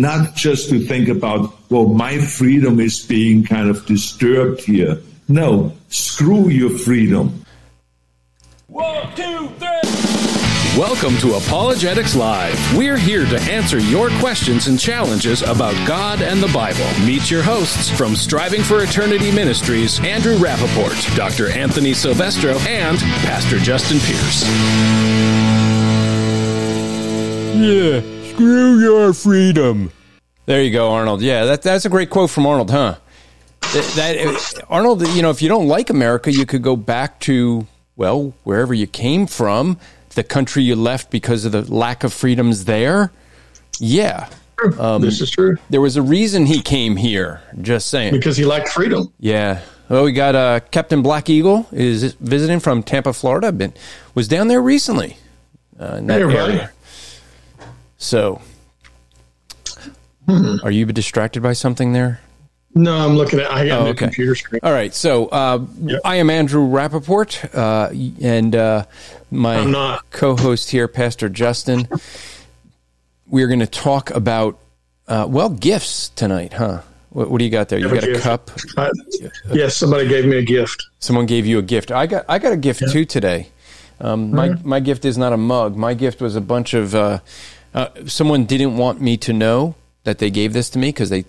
not just to think about, well, my freedom is being kind of disturbed here. No, screw your freedom. One, two, three. Welcome to Apologetics Live. We're here to answer your questions and challenges about God and the Bible. Meet your hosts from Striving for Eternity Ministries, Andrew Rappaport, Dr. Anthony Silvestro, and Pastor Justin Pierce. Yeah, screw your freedom. There you go, Arnold. Yeah, that, that's a great quote from Arnold, huh? That, that Arnold, you know, if you don't like America, you could go back to well, wherever you came from, the country you left because of the lack of freedoms there. Yeah. Um, this is true. There was a reason he came here. Just saying. Because he liked freedom. Yeah. Well, we got uh, Captain Black Eagle is visiting from Tampa, Florida. Been was down there recently. Uh, in that Hey, everybody. area. So, Hmm. are you distracted by something there? No, I'm looking at. I got Oh, a okay. computer screen. All right. So uh, I am Andrew Rappaport, uh, and uh, my co-host here, Pastor Justin. We're going to talk about uh, well gifts tonight, huh? What, what do you got there? You Have a got a cup. I, yes, somebody gave me a gift. Someone gave you a gift. I got I got a gift too today. Um, my my gift is not a mug. My gift was a bunch of. Uh, uh, someone didn't want me to know that they gave this to me because they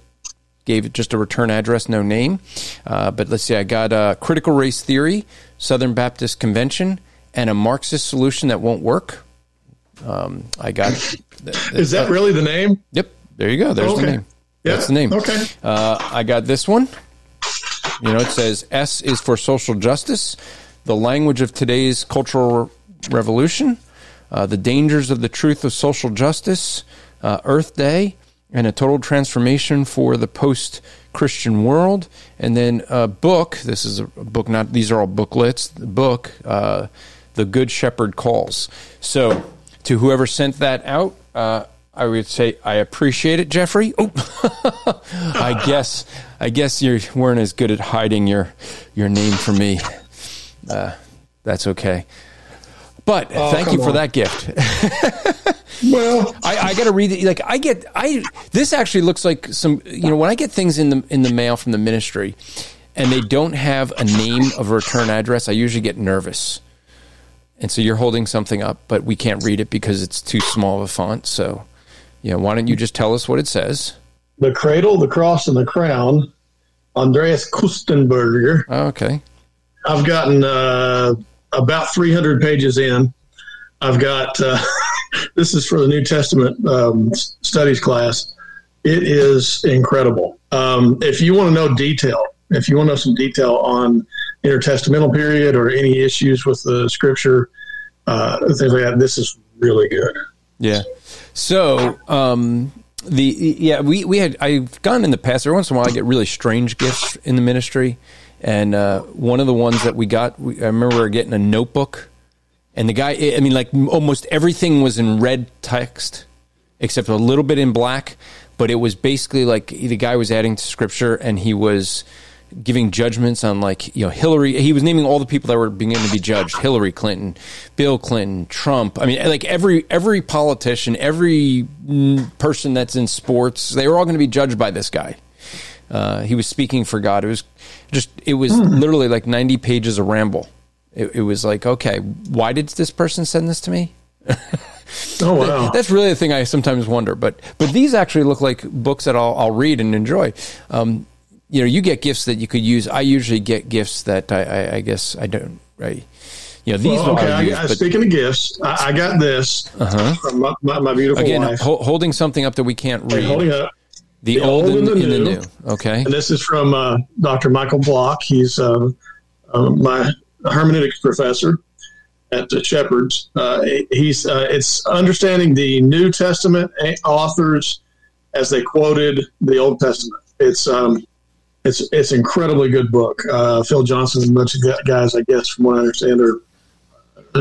gave it just a return address, no name. Uh, but let's see, I got uh, critical race theory, Southern Baptist Convention, and a Marxist solution that won't work. Um, I got. Is that really the name? Yep. There you go. There's Okay. the name. Yeah, That's the name. okay. Uh, I got this one. You know, it says S is for social justice, the language of today's cultural revolution, uh, the dangers of the truth of social justice, uh, Earth Day, and a total transformation for the post Christian world. And then a book. This is a book, not, these are all booklets. The book, uh, The Good Shepherd Calls. So, to whoever sent that out, uh, I would say I appreciate it, Jeffrey. Oh, I guess I guess you weren't as good at hiding your your name from me. Uh, that's okay. But Oh, thank you for on. that gift. Well, I, I got to read it. Like I get, I this actually looks like some. You know, when I get things in the in the mail from the ministry, and they don't have a name of a return address, I usually get nervous. And so you're holding something up, but we can't read it because it's too small of a font. So, yeah, why don't you just tell us what it says? the cradle, the cross, and the crown. Andreas Köstenberger. Oh, okay. I've gotten uh, about 300 pages in. I've got uh, this is for the New Testament um, studies class. It is incredible. Um, if you want to know detail, if you want to know some detail on intertestamental period or any issues with the scripture, uh, things like that, this is really good. Yeah. So, um, the yeah, we we had I've gone in the past. Every once in a while, I get really strange gifts in the ministry, and uh, one of the ones that we got, we, I remember we were getting a notebook, and the guy, I mean, like almost everything was in red text, except a little bit in black. But it was basically like the guy was adding to scripture, and he was giving judgments on like you know Hillary. He was naming all the people that were beginning to be judged: Hillary Clinton, Bill Clinton, Trump. I mean, like every every politician, every person that's in sports, they were all going to be judged by this guy. Uh, he was speaking for God. It was just it was mm. literally like ninety pages of ramble. It, it, was like, okay, why did this person send this to me? oh wow, that's really the thing I sometimes wonder. But but these actually look like books that I'll, I'll read and enjoy. Um, you know, you get gifts that you could use. I usually get gifts that I, I, I guess I don't. Right. You know, these. Well, okay. Use, I, but, speaking of gifts, I, I got this uh-huh. from my, my, my beautiful Again, wife. Ho- holding something up that we can't read. holding up. The, the old, old, and, the, new. the, new. Okay. And this is from uh, Dr. Michael Vlach. He's uh, uh, my hermeneutics professor at the Shepherd's. Uh, he's uh, it's understanding the New Testament authors as they quoted the Old Testament. It's um, it's it's incredibly good book. Uh, Phil Johnson and a bunch of guys, I guess, from what I understand, are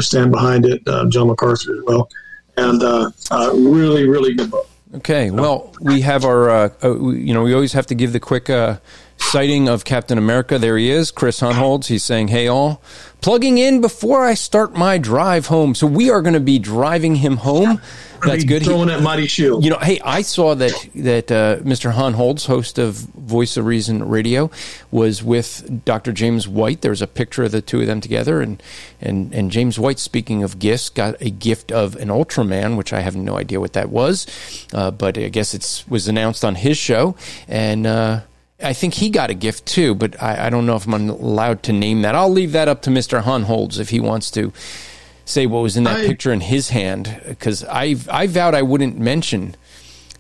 stand behind it. Uh, John MacArthur as well, and uh, uh, really, really good book. Okay, well, we have our, uh, uh, you know, we always have to give the quick sighting of Captain America. There he is, Chris Hohnholz. He's saying, "Hey, all." Plugging in before I start my drive home. So we are going to be driving him home that's good. Throwing that mighty shield. You know, hey, I saw that that uh, Mr. Hohnholz, host of Voice of Reason Radio, was with Dr. James White. There was a picture of the two of them together, and and and James White, speaking of gifts, got a gift of an Ultraman, which I have no idea what that was, uh, but I guess it was announced on his show, and. Uh, I think he got a gift too, but I, I, don't know if I'm allowed to name that. I'll leave that up to Mr. Hohnholz if he wants to say what was in that I, picture in his hand because I I vowed I wouldn't mention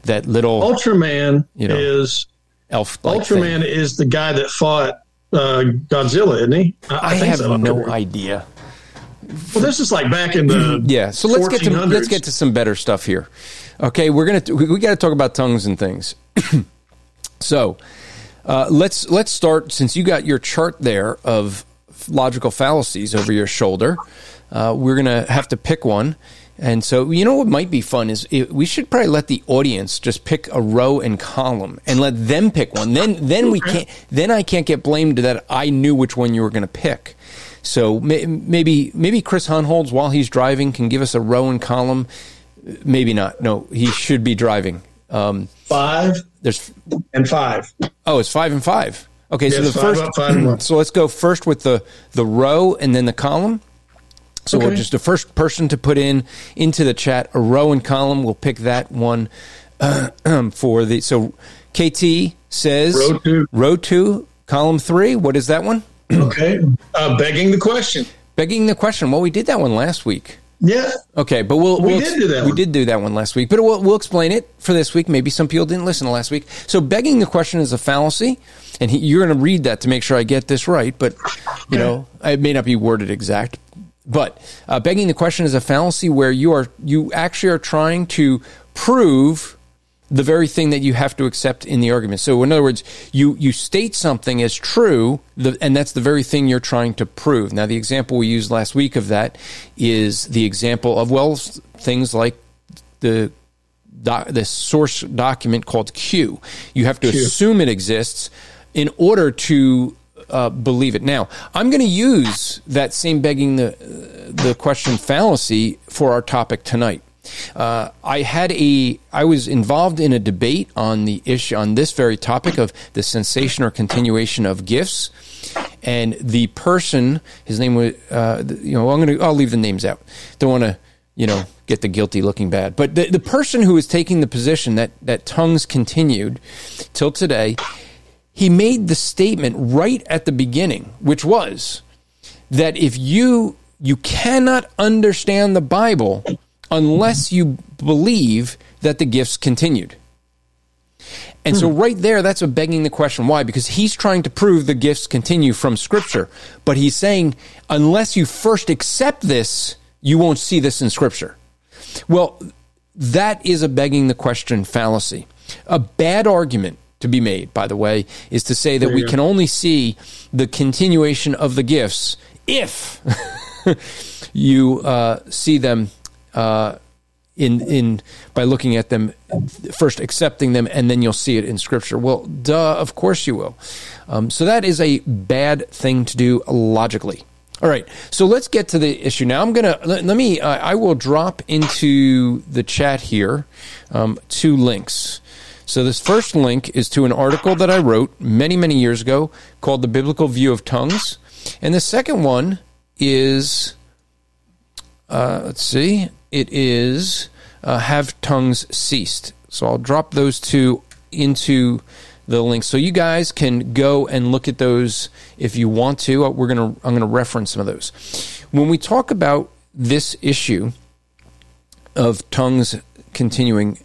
that little Ultraman you know, is elf. Ultraman thing. is the guy that fought uh, Godzilla, isn't he? I, I, have so. no idea. Well, this is like back in the yeah. So let's get to let's get to some better stuff here. Okay, we're gonna we, we got to talk about tongues and things. so uh, let's let's start since you got your chart there of logical fallacies over your shoulder uh, we're going to have to pick one. And so, you know what might be fun is it, we should probably let the audience just pick a row and column and let them pick one. Then, then we can't. Then I can't get blamed that I knew which one you were going to pick. So may, maybe, maybe Chris Hohnholz, while he's driving, can give us a row and column. Maybe not. No, he should be driving. Um, five. There's and five. Oh, it's five and five. Okay, yes, so the first. Up, so let's go first with the the row and then the column. So okay. we're just the first person to put in into the chat a row and column. We'll pick that one uh, for the. So KT says row two, row two, column three. What is that one? okay, uh, begging the question. Begging the question. Well, we did that one last week. Yeah. Okay, but we'll, we we'll did do that. We one. did do that one last week, but we'll, we'll explain it for this week. Maybe some people didn't listen to last week. So, begging the question is a fallacy, and he, you're going to read that to make sure I get this right. But you know, it may not be worded exact. But uh, begging the question is a fallacy where you are you actually are trying to prove the very thing that you have to accept in the argument. So, in other words, you you state something as true, and that's the very thing you're trying to prove. Now, the example we used last week of that is the example of well, things like the the source document called Q. You have to Q. assume it exists in order to uh, believe it. Now, I'm going to use that same begging the the question fallacy for our topic tonight. Uh, I had a I was involved in a debate on the issue on this very topic of the cessation or continuation of gifts, and the person his name was uh, you know I'm to I'll leave the names out. Don't want to you know get the guilty looking bad, but the the person who was taking the position that that tongues continued till today he made the statement right at the beginning, which was that if you you cannot understand the Bible unless you believe that the gifts continued. And so, hmm. right there, that's a begging the question. Why? Because he's trying to prove the gifts continue from Scripture. But he's saying, unless you first accept this, you won't see this in Scripture. Well, that is a begging the question fallacy. A bad argument to be made, by the way, is to say that we can only see the continuation of the gifts if you uh, see them uh, in in by looking at them first accepting them and then you'll see it in scripture. Well duh of course you will. Um, so that is a bad thing to do logically. All right so let's get to the issue. Now i'm gonna let, let me uh, i will drop into the chat here um, two links. So this first link is to an article that i wrote many many years ago called the biblical view of tongues. And the second one is uh, let's see it is uh, have tongues ceased. So I'll drop those two into the link so you guys can go and look at those if you want to. Uh, we're gonna I'm gonna reference some of those. When we talk about this issue of tongues continuing,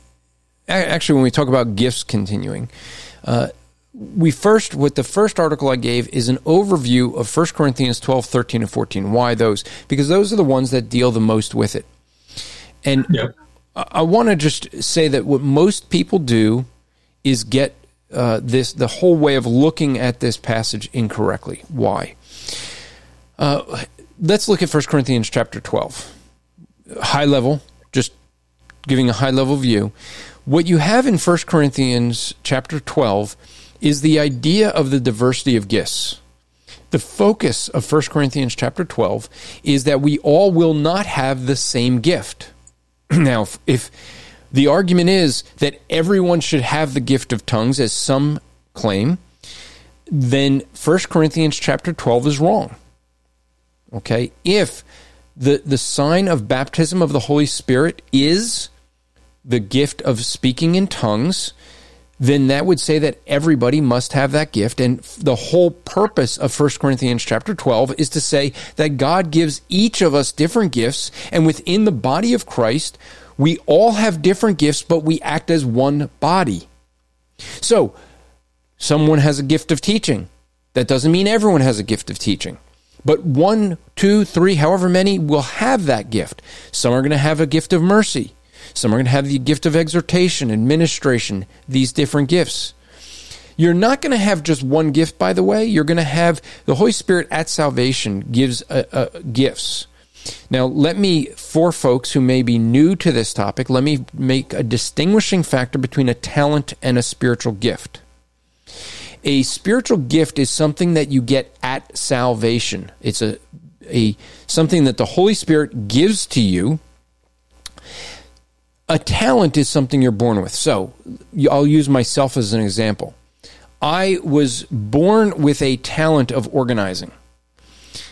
actually, when we talk about gifts continuing. Uh, we first what the first article i gave is an overview of 1 corinthians 12 13 and 14 why those because those are the ones that deal the most with it and yep. I, I want to just say that what most people do is get uh, this the whole way of looking at this passage incorrectly. Why? Uh, let's look at 1 Corinthians chapter 12. High level, just giving a high level view. What you have in 1 Corinthians chapter 12 is the idea of the diversity of gifts. The focus of 1 Corinthians chapter 12 is that we all will not have the same gift. now, if the argument is that everyone should have the gift of tongues, as some claim, then 1 Corinthians chapter 12 is wrong. Okay? If the, the sign of baptism of the Holy Spirit is the gift of speaking in tongues, then that would say that everybody must have that gift. And the whole purpose of 1 Corinthians chapter 12 is to say that God gives each of us different gifts. And within the body of Christ, we all have different gifts, but we act as one body. So, someone has a gift of teaching. That doesn't mean everyone has a gift of teaching. But one, two, three, however many will have that gift. Some are going to have a gift of mercy. Some are going to have the gift of exhortation, administration, these different gifts. You're not going to have just one gift, by the way. You're going to have the Holy Spirit at salvation gives uh, uh, gifts. Now, let me, for folks who may be new to this topic, let me make a distinguishing factor between a talent and a spiritual gift. A spiritual gift is something that you get at salvation. It's a, a something that the Holy Spirit gives to you a talent is something you're born with. So I'll use myself as an example. I was born with a talent of organizing.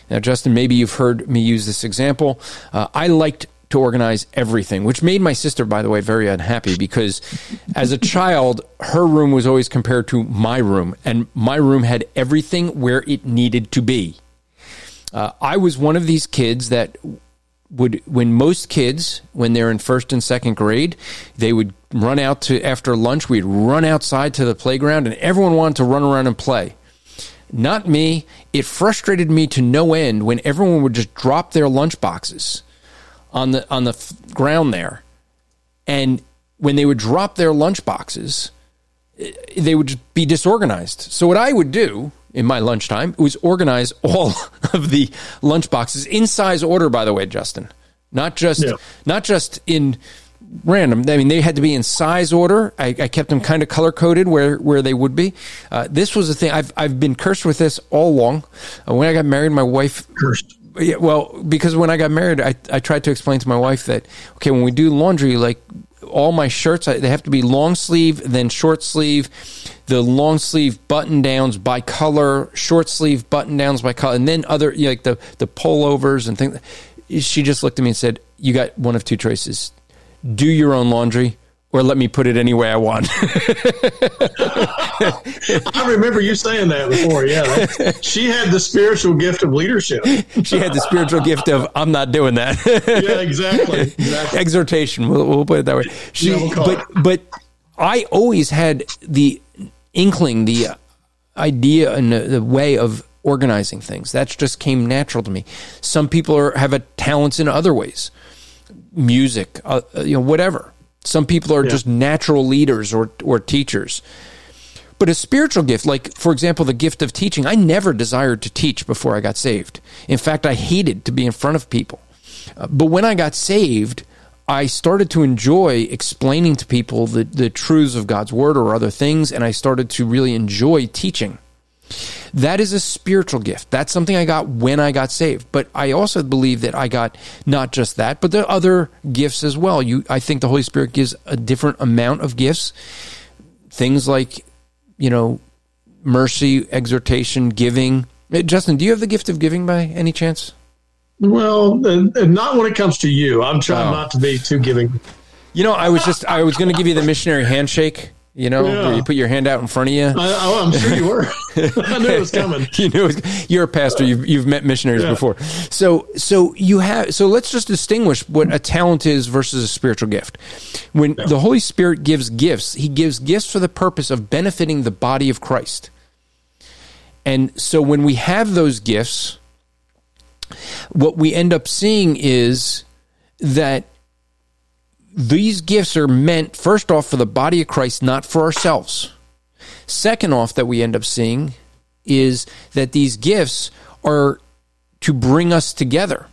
Now, Justin, maybe you've heard me use this example. Uh, I liked to organize everything, which made my sister, by the way, very unhappy because as a child, her room was always compared to my room, and my room had everything where it needed to be. Uh, I was one of these kids that would when most kids when they're in first and second grade they would run out to after lunch we'd run outside to the playground and everyone wanted to run around and play. Not me. It frustrated me to no end when everyone would just drop their lunch boxes on the on the f- ground there. And when they would drop their lunch boxes eh, they would be disorganized. So what i would do in my lunchtime was organize all of the lunch boxes in size order. By the way, Justin, not just yeah. not just in random. I mean, they had to be in size order. I, I kept them kind of color coded where where they would be. Uh, this was a thing. I've I've been cursed with this all along. Uh, when I got married, my wife cursed. Yeah, well, because when I got married, I I tried to explain to my wife that okay, when we do laundry, like all my shirts, they have to be long sleeve, then short sleeve. The long sleeve button downs by color, short sleeve button downs by color, and then other you know, like the the pullovers and things. She just looked at me and said, "You got one of two choices: do your own laundry." Or let me put it any way I want. I remember you saying that before. Yeah, she had the spiritual gift of leadership. she had the spiritual gift of I'm not doing that. yeah, exactly. exactly. Exhortation. We'll, we'll, put it that way. She, yeah, we'll but but I always had the inkling, the idea, and the, the way of organizing things. That just came natural to me. Some people are, have a talents in other ways, music, uh, you know, whatever. Some people are yeah. just natural leaders or or teachers. But a spiritual gift, like for example, the gift of teaching, I never desired to teach before I got saved. In fact, I hated to be in front of people. Uh, but when I got saved, I started to enjoy explaining to people the, the truths of God's word or other things, and I started to really enjoy teaching. That is a spiritual gift. That's something I got when I got saved. But I also believe that I got not just that, but the other gifts as well. You, I think the Holy Spirit gives a different amount of gifts. Things like, you know, mercy, exhortation, giving. Justin, do you have the gift of giving by any chance? Well, uh, not when it comes to you. I'm trying oh. not to be too giving. You know, I was just I was going to give you the missionary handshake. You know, yeah. you put your hand out in front of you. I, am oh, sure you were. I knew it was coming. you knew was, you're a pastor. You've, you've met missionaries yeah. before. So, so you have. So let's just distinguish what a talent is versus a spiritual gift. When yeah. the Holy Spirit gives gifts, He gives gifts for the purpose of benefiting the body of Christ. And so when we have those gifts, what we end up seeing is that these gifts are meant, first off, for the body of Christ, not for ourselves. Second off, that we end up seeing is that these gifts are to bring us together.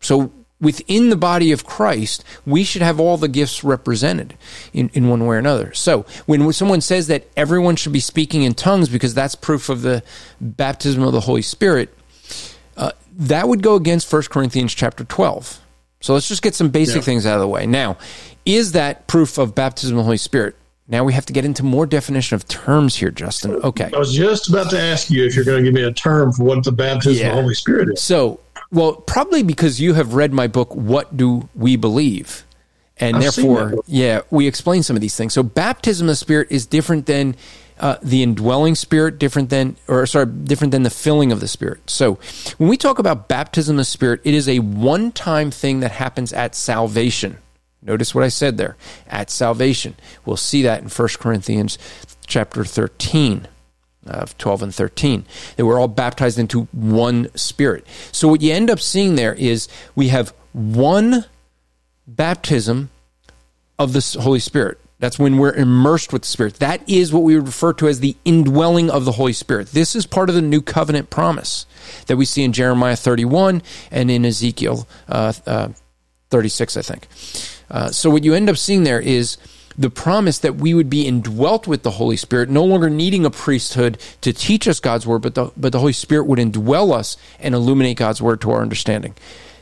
So within the body of Christ, we should have all the gifts represented in, in one way or another. So when someone says that everyone should be speaking in tongues because that's proof of the baptism of the Holy Spirit, uh, that would go against 1 Corinthians chapter 12. So let's just get some basic yeah. things out of the way. Now, is that proof of baptism of the Holy Spirit? Now we have to get into more definition of terms here, Justin. Okay. I was just about to ask you if you're going to give me a term for what the baptism yeah. of the Holy Spirit is. So, well, probably because you have read my book, What Do We Believe? And I've therefore, yeah, we explain some of these things. So, baptism of the Spirit is different than uh, the indwelling spirit different than, or sorry, different than the filling of the spirit. So when we talk about baptism of spirit, it is a one time thing that happens at salvation. Notice what I said there at salvation. We'll see that in 1 Corinthians chapter 13 of 12 and 13 that we're all baptized into one spirit. So what you end up seeing there is we have one baptism of the Holy Spirit. That's when we're immersed with the Spirit. That is what we would refer to as the indwelling of the Holy Spirit. This is part of the new covenant promise that we see in Jeremiah 31 and in Ezekiel uh, uh, 36, I think. Uh, so, what you end up seeing there is the promise that we would be indwelt with the Holy Spirit, no longer needing a priesthood to teach us God's word, but the, but the Holy Spirit would indwell us and illuminate God's word to our understanding.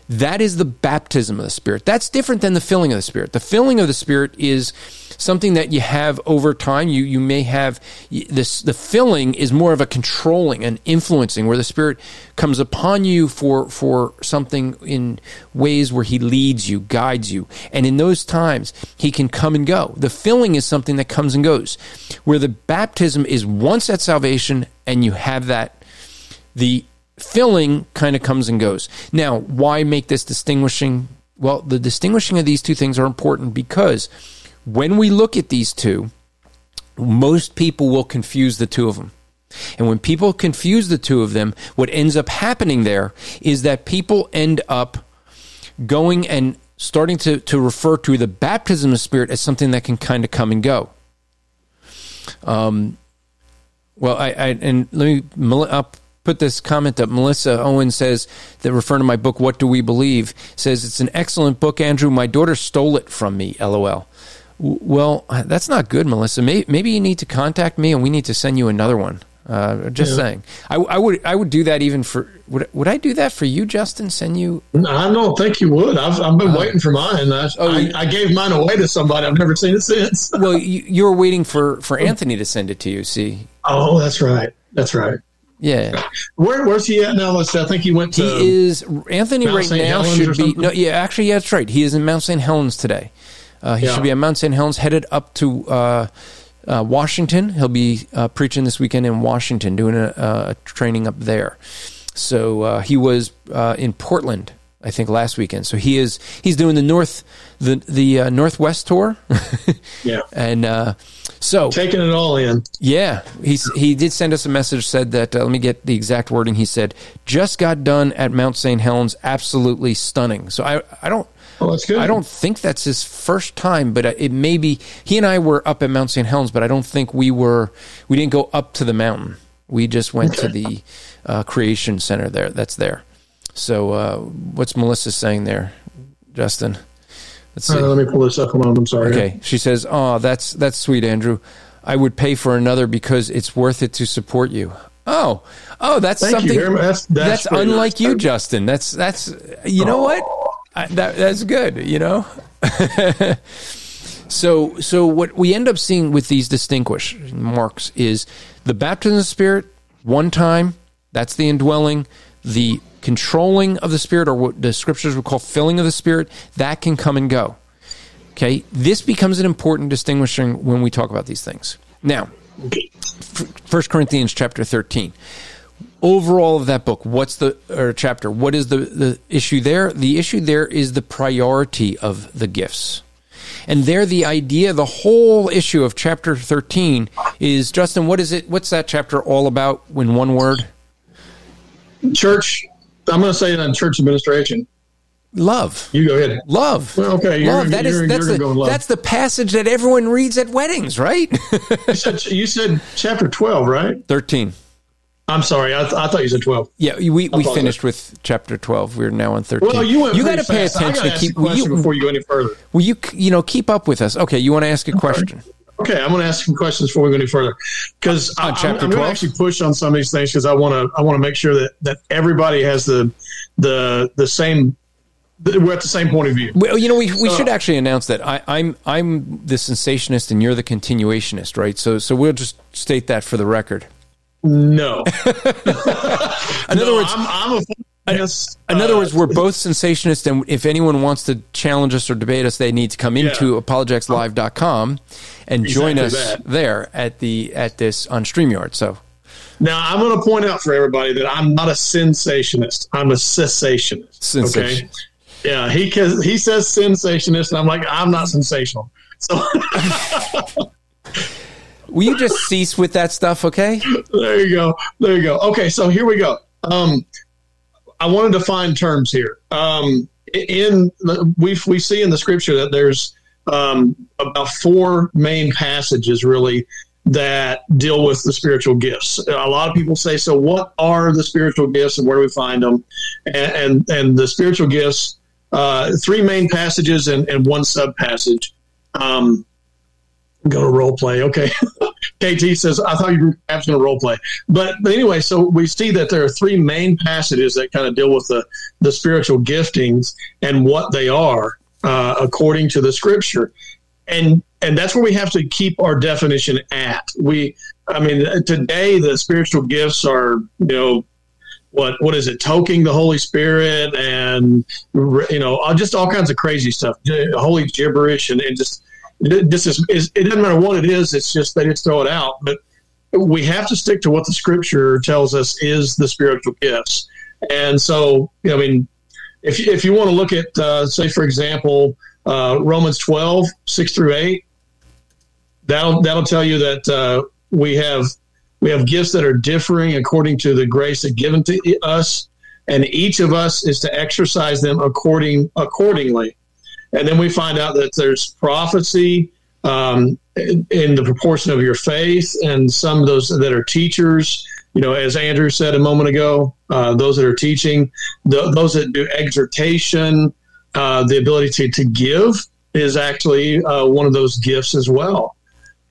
That is the baptism of the Spirit. That's different than the filling of the Spirit. The filling of the Spirit is something that you have over time. You you may have this. The filling is more of a controlling and influencing, where the Spirit comes upon you for for something in ways where He leads you, guides you, and in those times He can come and go. The filling is something that comes and goes, where the baptism is once at salvation, and you have that. The filling kind of comes and goes. Now, why make this distinguishing? Well, the distinguishing of these two things are important because when we look at these two, most people will confuse the two of them. And when people confuse the two of them, what ends up happening there is that people end up going and starting to, to refer to the baptism of spirit as something that can kind of come and go. Um, well, I, I and let me up put this comment up. Melissa Owen says that referring to my book, What Do We Believe, says it's an excellent book, Andrew. My daughter stole it from me, lol. Well, that's not good, Melissa. Maybe you need to contact me and we need to send you another one. Uh, just yeah. saying, I, I, would I would do that even for would would I do that for you, Justin? Send you? I don't think you would. I've I've been uh, waiting for mine. I, oh, I, I, gave mine away to somebody. I've never seen it since. well, you, you were waiting for for Anthony to send it to you. See? Oh, that's right. That's right. Yeah. Where, where's he at now? Let's. I think he went to. He is Anthony Mount right St. now. Helens should be no. Yeah, actually, yeah, that's right. He is in Mount St. Helens today. Uh, he yeah. should be at Mount St. Helens, headed up to uh, uh, Washington. He'll be uh, preaching this weekend in Washington, doing a, a training up there. So uh, he was uh, in Portland, I think, last weekend. So he is he's doing the north the the Northwest tour. yeah, and so taking it all in. Yeah, he's he did send us a message. Said that uh, let me get the exact wording. He said just got done at Mount St. Helens. Absolutely stunning. So I I don't. Oh, that's good. I don't think that's his first time, but uh, it may be. He and I were up at Mount St. Helens, but I don't think we were. We didn't go up to the mountain. We just went okay. to the uh, creation center there. That's there. So uh, what's Melissa saying there, Justin? Let's see. Uh, let me pull this up. Hold on. I'm sorry. Okay. She says, "Oh, that's that's sweet, Andrew. I would pay for another because it's worth it to support you." Oh, oh, that's Thank something. That's- that's that's unlike nice. you, Justin. That's that's you know what? That, that's good. You know. so so what we end up seeing with these distinguishing marks is the baptism of the Spirit one time. That's the indwelling. The controlling of the Spirit, or what the scriptures would call filling of the Spirit, that can come and go. Okay, this becomes an important distinguishing when we talk about these things. Now, First Corinthians chapter thirteen. Overall of that book, what's the or chapter? What is the the issue there? The issue there is the priority of the gifts. And there, the idea, the whole issue of chapter 13 is Justin, what is it? What's that chapter all about in one word? Church. I'm going to say it on church administration. Love. You go ahead. Love. Well, okay, you're- love. That is that's the love. that's the passage that everyone reads at weddings, right? You said, you said chapter 12, right? Thirteen. I'm sorry. I, th- I thought you said 12. Yeah, we, we finished with chapter twelve. We're now on thirteen. Well, you went you got to pay attention keep. Will question you, before you go any further. will you you know keep up with us? Okay, you want to ask a question? Okay, I'm going to ask some questions before we go any further because I'm, I'm going to actually push on some of these things because I want to I want to make sure that that everybody has the the the same we're at the same point of view. Well, you know, we, we So- should actually announce that I, I'm I'm the sensationist and you're the continuationist, right? So so we'll just state that for the record. No, In other words, I'm, I'm a yes. in other uh, words, we're both sensationists, and if anyone wants to challenge us or debate us, they need to come into apologeticslive.com and join us that. there at the at this on Streamyard. So Now, I'm going to point out for everybody that I'm not a sensationist. I'm a cessationist. Sensation. Okay. Yeah, he he says sensationist, and I'm like, I'm not sensational. So will you just cease with that stuff, okay? there you go. There you go. Okay, so here we go. Um, I wanted to find terms here. Um, in we we see in the scripture that there's um, about four main passages really that deal with the spiritual gifts. A lot of people say, so what are the spiritual gifts and where do we find them? And and, and the spiritual gifts, uh, three main passages and, and one sub passage. Um, To role play. Okay. KT says, I thought you were perhaps to role play. But, but anyway, so we see that there are three main passages that kind of deal with the, the spiritual giftings and what they are uh, according to the scripture. And and that's where we have to keep our definition at. We, I mean, today the spiritual gifts are, you know, what what is it? Toking the Holy Spirit and you know, just all kinds of crazy stuff, holy gibberish, and, and just this is, it doesn't matter what it is. It's just they just throw it out. But we have to stick to what the Scripture tells us is the spiritual gifts. And so, I mean, if if you want to look at, uh, say, for example, uh, Romans 12, 6 through 8, that'll that'll tell you that uh, we have we have gifts that are differing according to the grace that given to us, and each of us is to exercise them according accordingly. And then we find out that there's prophecy um, in, the proportion of your faith, and some of those that are teachers. You know, as Andrew said a moment ago, uh, those that are teaching, th- those that do exhortation, uh, the ability to, to give is actually uh, one of those gifts as well.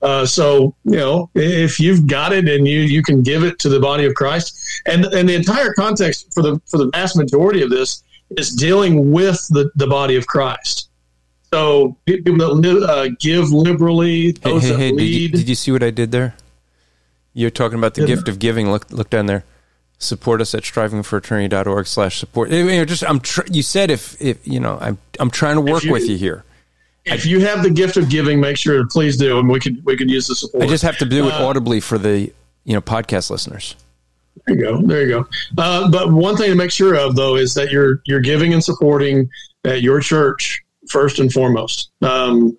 Uh, so you know, if you've got it and you you can give it to the body of Christ, and and the entire context for the for the vast majority of this is dealing with the, the body of Christ. So people that li- uh, give liberally, Hey, those hey, that hey, did you, lead. did you see what I did there? You're talking about the Yeah. gift of giving. Look look down there. Support us at strivingforeternity.org slash support. You know, just I'm tr- you said if if you know I'm I'm trying to work you- with you here. if you have the gift of giving, make sure to please do, and we can we could use the support. I just have to do it Uh, audibly for the you know podcast listeners. There you go. There you go. Uh, but one thing to make sure of though is that you're you're giving and supporting at your church first and foremost. Um,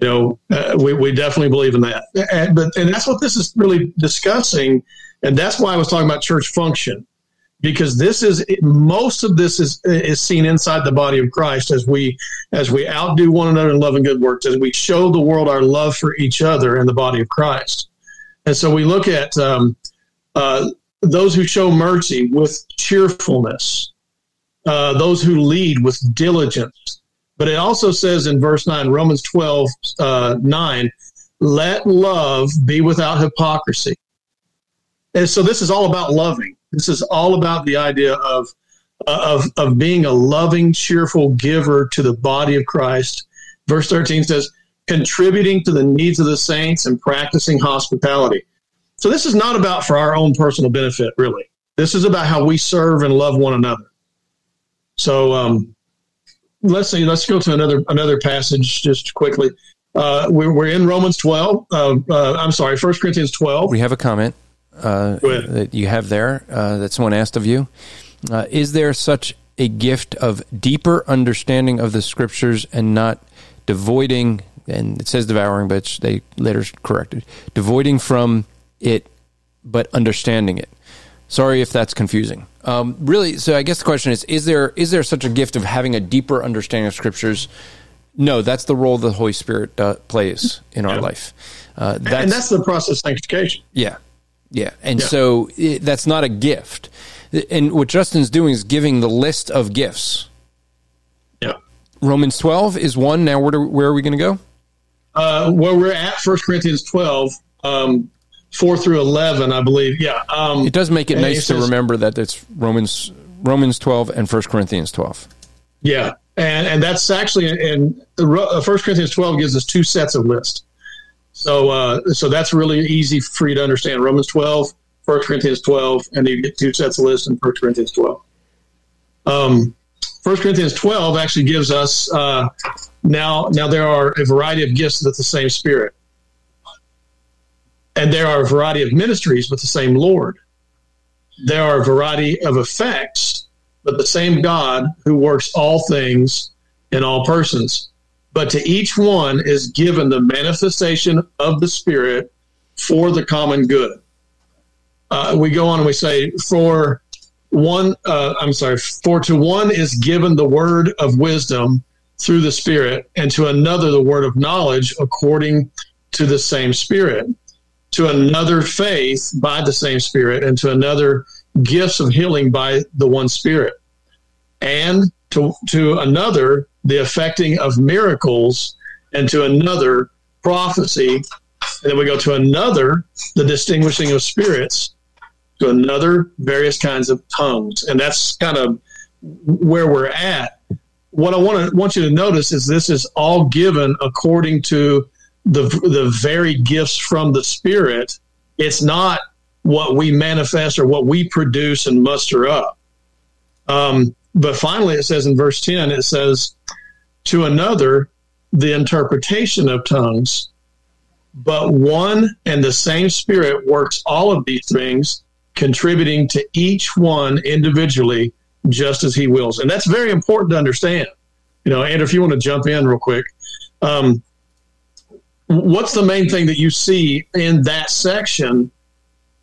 you know, uh, we we definitely believe in that. And, but and that's what this is really discussing, and that's why I was talking about church function, because this is most of this is is seen inside the body of Christ as we as we outdo one another in love and good works, as we show the world our love for each other in the body of Christ. And so we look at um, uh, those who show mercy with cheerfulness, uh, those who lead with diligence, But it also says in verse 9, Romans 12, uh, 9, let love be without hypocrisy. And so this is all about loving. This is all about the idea of, of, of being a loving, cheerful giver to the body of Christ. Verse 13 says, contributing to the needs of the saints and practicing hospitality. So this is not about for our own personal benefit, really. This is about how we serve and love one another. So um, let's see. Let's go to another another passage just quickly. Uh, we're, we're in Romans twelve. Uh, uh, I'm sorry, First Corinthians twelve. We have a comment uh, that you have there uh, that someone asked of you. Uh, is there such a gift of deeper understanding of the scriptures and not devoiding? And it says devouring, but they later corrected devoiding from it, but understanding it. Sorry if that's confusing. Um, really, so I guess the question is: Is there is there such a gift of having a deeper understanding of scriptures? No, that's the role the Holy Spirit uh, plays in our yeah. life. Uh, that's, and that's the process of sanctification. Yeah, yeah, and yeah. so it, that's not a gift. And what Justin's doing is giving the list of gifts. Yeah. Romans twelve is one. Now, where do, where are we going to go? Uh, well, we're at First Corinthians twelve. Um, four through eleven, I believe. Yeah, um, it does make it nice to remember that it's Romans Romans twelve and First Corinthians twelve. Yeah, and and that's actually in uh, First Corinthians twelve gives us two sets of lists. So uh, so that's really easy for you to understand. Romans 12, 1 Corinthians twelve, and you get two sets of lists in First Corinthians twelve. Um, 1 Corinthians 12 actually gives us uh, now now there are a variety of gifts with the same Spirit and there are a variety of ministries with the same Lord. There are a variety of effects, but the same God who works all things in all persons. But to each one is given the manifestation of the Spirit for the common good. Uh, we go on and we say, for one, uh, I'm sorry, for to one is given the word of wisdom through the Spirit, and to another the word of knowledge according to the same Spirit to another faith by the same Spirit, and to another gifts of healing by the one Spirit, and to, to another the effecting of miracles, and to another prophecy. And then we go to another the distinguishing of spirits, to another various kinds of tongues. And that's kind of where we're at. What I want to want you to notice is this is all given according to the the very gifts from the Spirit. It's not what we manifest or what we produce and muster up. Um, but finally, it says in verse 10, it says, to another, the interpretation of tongues, but one and the same Spirit works all of these things, contributing to each one individually, just as He wills. And that's very important to understand. You know, Andrew, if you want to jump in real quick, um, what's the main thing that you see in that section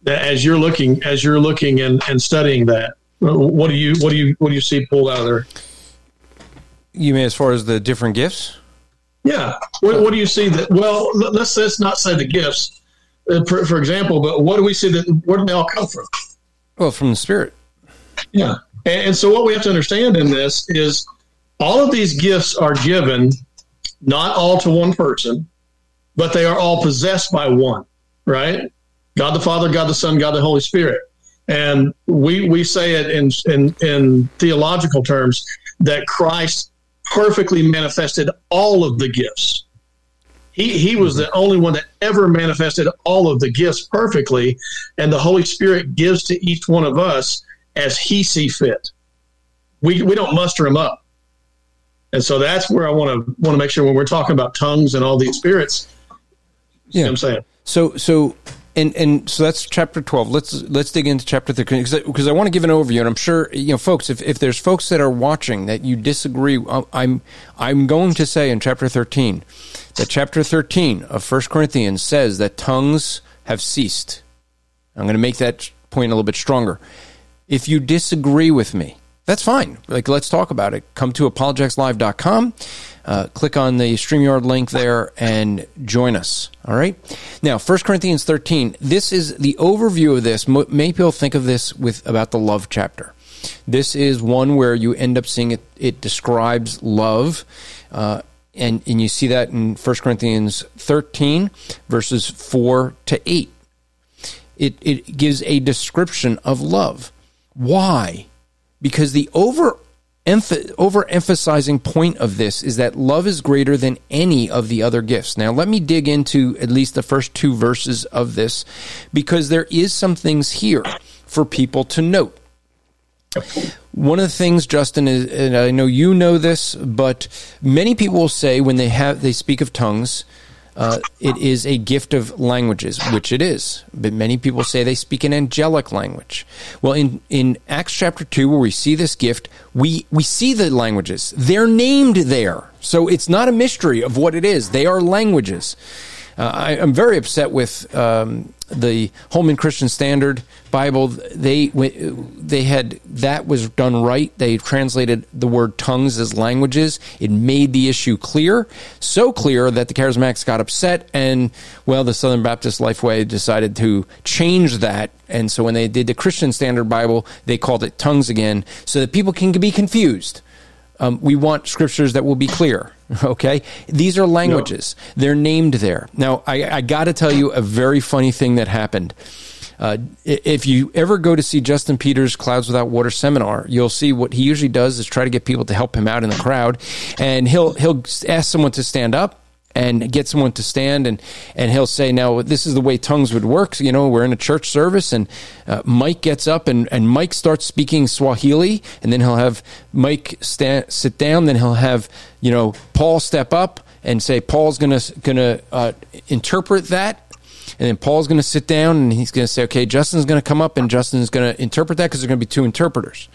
that as you're looking as you're looking and, and studying that? What do you what do you what do you see pulled out of there? You mean as far as the different gifts? Yeah. What, what do you see that well let's let's not say the gifts uh, for, for example but what do we see that where do they all come from? Well from the spirit. Yeah. And, and so what we have to understand in this is all of these gifts are given not all to one person but they are all possessed by one, right? God the Father, God the Son, God the Holy Spirit. And we we say it in in, in theological terms that Christ perfectly manifested all of the gifts. He, he was the only one that ever manifested all of the gifts perfectly, and the Holy Spirit gives to each one of us as He see fit. We, we don't muster them up, and so that's where I want to want to make sure when we're talking about tongues and all these spirits, yeah, I'm saying. So so and and so that's chapter 12 let's let's dig into chapter 13 because I, I, want to give an overview and i'm sure you know folks if, if there's folks that are watching that you disagree uh, i'm i'm going to say in chapter 13 that chapter 13 of 1 corinthians says that tongues have ceased. I'm going to make that point a little bit stronger. If you disagree with me that's fine. Like let's talk about it. Come to apologeticslive.com uh, click on the StreamYard link there and join us. All right. Now, 1 Corinthians 13, this is the overview of this. Many people think of this with about the love chapter. This is one where you end up seeing it, it describes love Uh, and, and you see that in 1 Corinthians 13, verses 4 to 8. It, it gives a description of love. Why? Because the over overemphasizing point of this is that love is greater than any of the other gifts. Now, let me dig into at least the first two verses of this because there is some things here for people to note. One of the things, Justin, is, and I know you know this, but many people will say when they have they speak of tongues, uh, it is a gift of languages, which it is. But many people say they speak an angelic language. Well, in, in Acts chapter 2, where we see this gift, we, we see the languages. They're named there. So it's not a mystery of what it is. They are languages. Uh, I, am very upset with um, the Holman Christian Standard Bible. They they had that was done right. They translated the word tongues as languages. It made the issue clear, so clear that the Charismatics got upset, and well, the Southern Baptist Lifeway decided to change that. And so when they did the Christian Standard Bible, they called it tongues again, so that people can be confused. Um, we want scriptures that will be clear. Okay, these are languages. They're named there. Now, I, I got to tell you a very funny thing that happened. Uh, if you ever go to see Justin Peters' Clouds Without Water seminar, you'll see what he usually does is try to get people to help him out in the crowd, and he'll he'll ask someone to stand up and get someone to stand and and he'll say now this is the way tongues would work you know we're in a church service and uh, mike gets up and, and mike starts speaking swahili and then he'll have mike stand, sit down then he'll have you know paul step up and say paul's gonna gonna uh, interpret that and then Paul's going to sit down and he's going to say, okay, Justin's going to come up and Justin's going to interpret that because there's going to be two interpreters.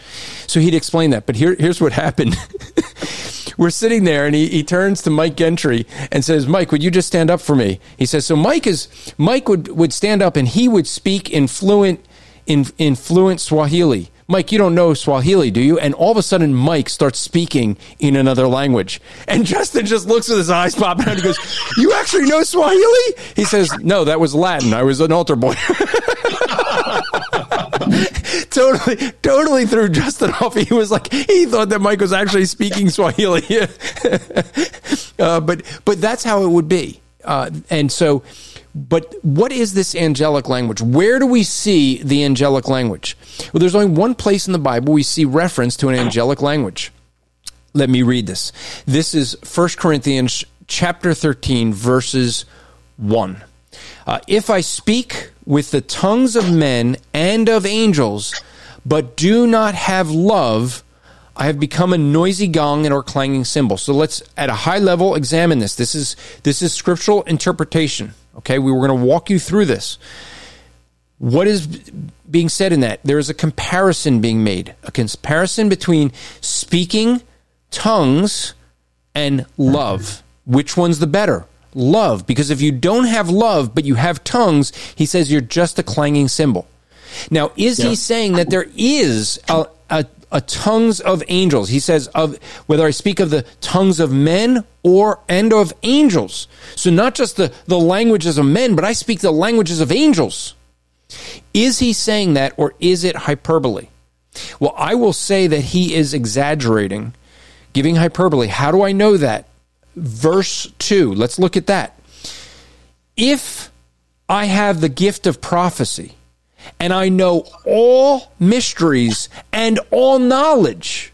So he'd explain that. But here, here's what happened. We're sitting there and he, he turns to Mike Gentry and says, Mike, would you just stand up for me? He says, so Mike is, Mike would, would stand up and he would speak in fluent, in, in fluent Swahili. Mike, you don't know Swahili, do you? And all of a sudden, Mike starts speaking in another language. And Justin just looks with his eyes popping out. He goes, You actually know Swahili? He says, No, that was Latin. I was an altar boy. totally, totally threw Justin off. He was like, he thought that Mike was actually speaking Swahili. uh, but, but that's how it would be. Uh, and so, but what is this angelic language? Where do we see the angelic language? Well, there's only one place in the Bible we see reference to an angelic language. Let me read this. This is 1 Corinthians chapter 13 verses 1. Uh, if I speak with the tongues of men and of angels, but do not have love, I have become a noisy gong and or clanging cymbal. So let's at a high level examine this. This is this is scriptural interpretation. Okay, we were going to walk you through this. What is being said in that? There is a comparison being made, a comparison between speaking, tongues, and love. Which one's the better? Love. Because if you don't have love, but you have tongues, he says you're just a clanging cymbal. Now, is yeah. he saying that there is a, a, a tongues of angels. He says of whether I speak of the tongues of men or and of angels. So not just the, the languages of men, but I speak the languages of angels. Is he saying that or is it hyperbole? Well, I will say that he is exaggerating, giving hyperbole. How do I know that? Verse 2. Let's look at that. If I have the gift of prophecy, and I know all mysteries and all knowledge.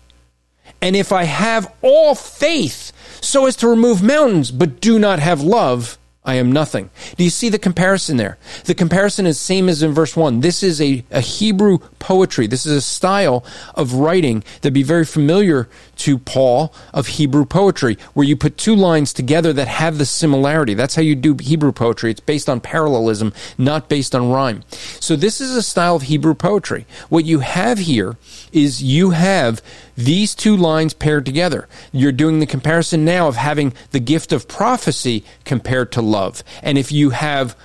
And if I have all faith so as to remove mountains, but do not have love, I am nothing. Do you see the comparison there? The comparison is same as in verse 1. This is a, a Hebrew poetry. This is a style of writing that'd be very familiar to Paul of Hebrew poetry, where you put two lines together that have the similarity. That's how you do Hebrew poetry. It's based on parallelism, not based on rhyme. So this is a style of Hebrew poetry. What you have here is you have these two lines paired together. You're doing the comparison now of having the gift of prophecy compared to love. And if you have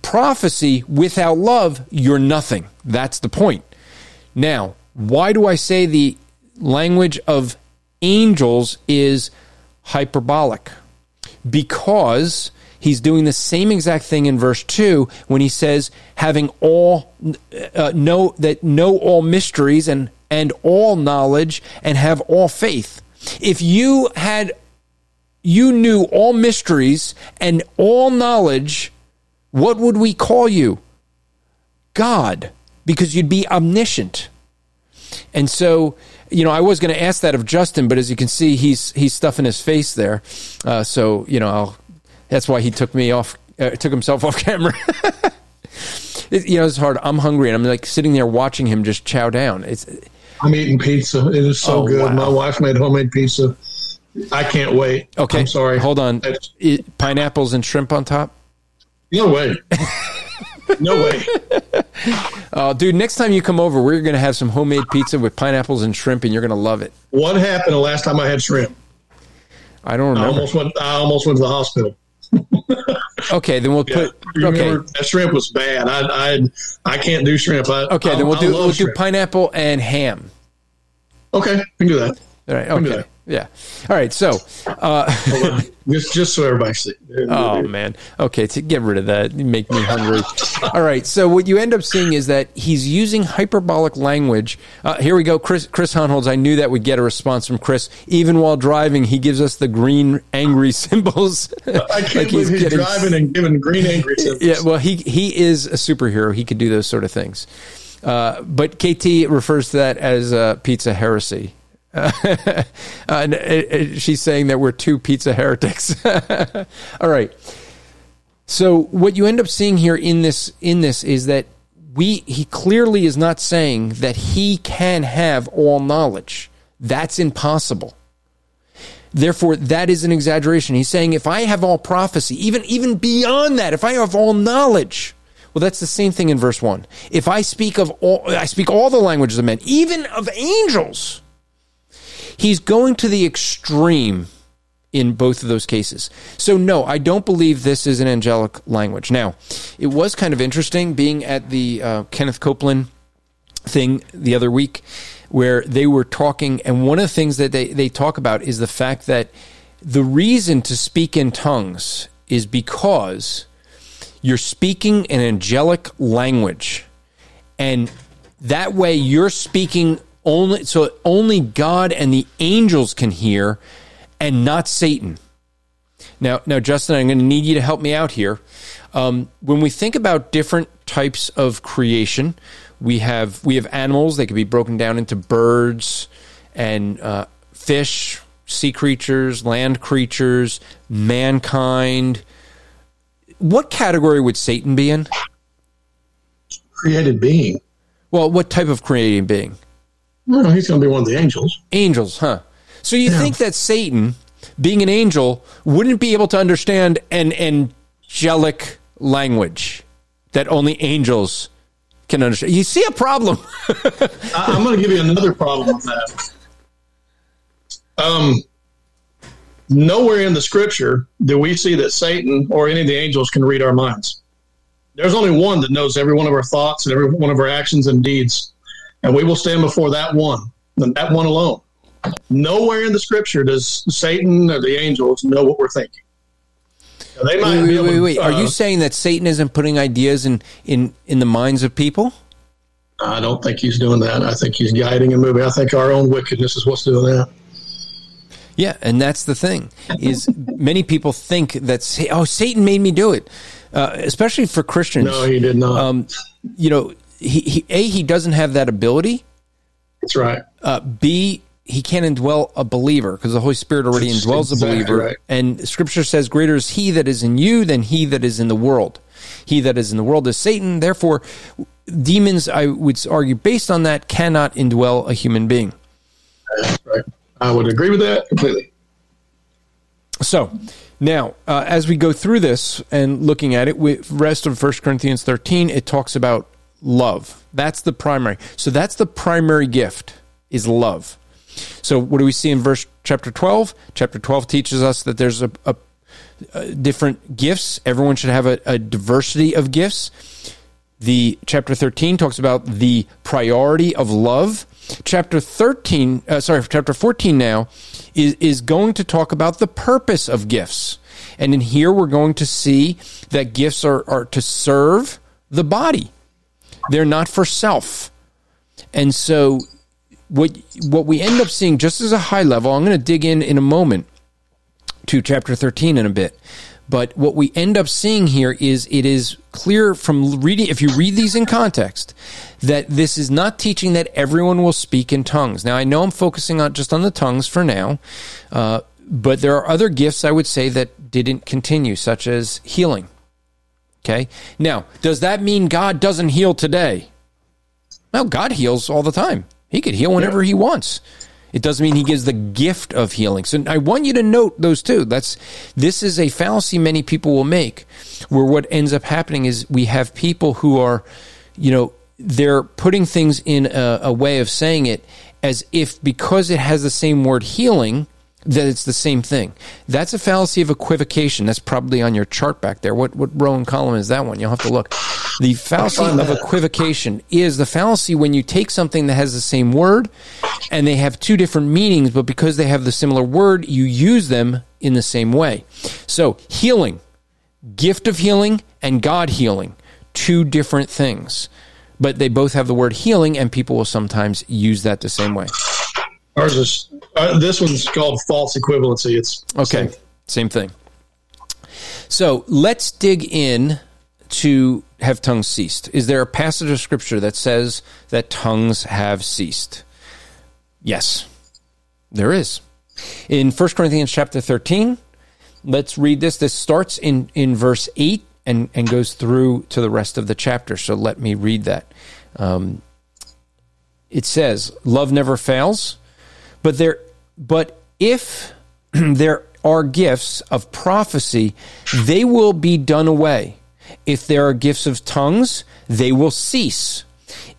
prophecy without love, you're nothing. That's the point. Now, why do I say the language of angels is hyperbolic? Because he's doing the same exact thing in verse 2 when he says having all uh, know that know all mysteries and and all knowledge and have all faith if you had you knew all mysteries and all knowledge, what would we call you? God, because you'd be omniscient. And so, you know, I was going to ask that of Justin, but as you can see, he's he's stuffing his face there. Uh, so, you know, I'll, that's why he took me off, uh, took himself off camera. it, you know, it's hard. I'm hungry, and I'm like sitting there watching him just chow down. It's I'm eating pizza. It is so Oh, good. wow. My wife made homemade pizza. I can't wait. okay. I'm sorry. Hold on. It, pineapples and shrimp on top. No way. no way. Oh, dude! Next time you come over, we're going to have some homemade pizza with pineapples and shrimp, and you're going to love it. What happened the last time I had shrimp? I don't I remember. almost went. I almost went to the hospital. Okay, then we'll Yeah. put. Okay, that shrimp was bad. I I I can't do shrimp. I, okay, I, then we'll I do we'll do pineapple and ham. Okay, we can do that. All right. Okay. Yeah. All right. So, uh, just just so everybody sees. oh man. Okay. To get rid of that, you make me hungry. All right. So what you end up seeing is that he's using hyperbolic language. Uh, here we go. Chris Chris Hohnholz. I knew that would get a response from Chris. Even while driving, he gives us the green angry symbols. I can't believe he's, driving and giving green angry symbols. Yeah, well, he he is a superhero. He could do those sort of things. Uh, but KT refers to that as uh, pizza heresy. Uh, and, uh, she's saying that we're two pizza heretics. All right. So what you end up seeing here in this in this is that we he clearly is not saying that he can have all knowledge. That's impossible. Therefore, that is an exaggeration. He's saying if I have all prophecy, even even beyond that, if I have all knowledge, well, that's the same thing in verse one. If I speak of all, I speak all the languages of men, even of angels. He's going to the extreme in both of those cases. So, no, I don't believe this is an angelic language. Now, it was kind of interesting being at the uh, Kenneth Copeland thing the other week where they were talking, and one of the things that they, they talk about is the fact that the reason to speak in tongues is because you're speaking an angelic language. And that way you're speaking only so only God and the angels can hear and not Satan. Now, now, Justin, I'm going to need you to help me out here. Um, when we think about different types of creation, we have we have animals. They can be broken down into birds and uh, fish, sea creatures, land creatures, mankind. What category would Satan be in? Created being. Well, what type of creating being? Well, he's going to be one of the angels. Angels, huh? So you think that Satan, being an angel, wouldn't be able to understand an angelic language that only angels can understand? You see a problem? I, I'm going to give you another problem with that. Um, nowhere in the scripture do we see that Satan or any of the angels can read our minds. There's only one that knows every one of our thoughts and every one of our actions and deeds, and we will stand before that one and that one alone. Nowhere in the scripture does Satan or the angels know what we're thinking. Now, They might wait, be wait, able wait, wait. Are uh, you saying that Satan isn't putting ideas in in in the minds of people? I don't think he's doing that. I think he's guiding and moving. I think our own wickedness is what's doing that. Yeah, and that's the thing is many people think that oh Satan made me do it, uh, especially for Christians. No, he did not. Um, you know, he, he a he doesn't have that ability. That's right. Uh, B, he can't indwell a believer because the Holy Spirit already That's indwells a believer. right. And Scripture says, "Greater is He that is in you than he that is in the world." He that is in the world is Satan. Therefore, demons, I would argue, based on that, cannot indwell a human being. That's right. I would agree with that completely. So now, uh, as we go through this and looking at it, with rest of 1 Corinthians 13, it talks about love. That's the primary. So that's the primary gift is love. So what do we see in verse chapter 12? Chapter 12 teaches us that there's a, a, a different gifts. Everyone should have a, a diversity of gifts. The chapter 13 talks about the priority of love. Chapter 13, uh, sorry, chapter 14 now is, is going to talk about the purpose of gifts. And in here, we're going to see that gifts are, are to serve the body. They're not for self. And so what what we end up seeing just as a high level, I'm going to dig in in a moment. to chapter 13 in a bit. But what we end up seeing here is it is clear from reading, if you read these in context, that this is not teaching that everyone will speak in tongues. Now, I know I'm focusing on just on the tongues for now, uh, but there are other gifts I would say that didn't continue, such as healing. Okay. Now, does that mean God doesn't heal today? No, God heals all the time. He could heal whenever yeah. he wants. It doesn't mean he gives the gift of healing. So I want you to note those two. That's this is a fallacy many people will make, where what ends up happening is we have people who are, you know, they're putting things in a, a way of saying it as if because it has the same word healing, that it's the same thing. That's a fallacy of equivocation. That's probably on your chart back there. What what row and column is that one? You'll have to look. The fallacy of equivocation is the fallacy when you take something that has the same word and they have two different meanings, but because they have the similar word, you use them in the same way. So, healing, gift of healing, and God healing, two different things. But they both have the word healing, and people will sometimes use that the same way. Ours is uh, this one's called false equivalency. It's okay, same. same thing. So let's dig in to have tongues ceased. Is there a passage of scripture that says that tongues have ceased? Yes, there is. In 1 Corinthians chapter 13, let's read this. This starts in, in verse 8 and, and goes through to the rest of the chapter. So let me read that. Um, it says, Love never fails. But there, but if there are gifts of prophecy, they will be done away. If there are gifts of tongues, they will cease.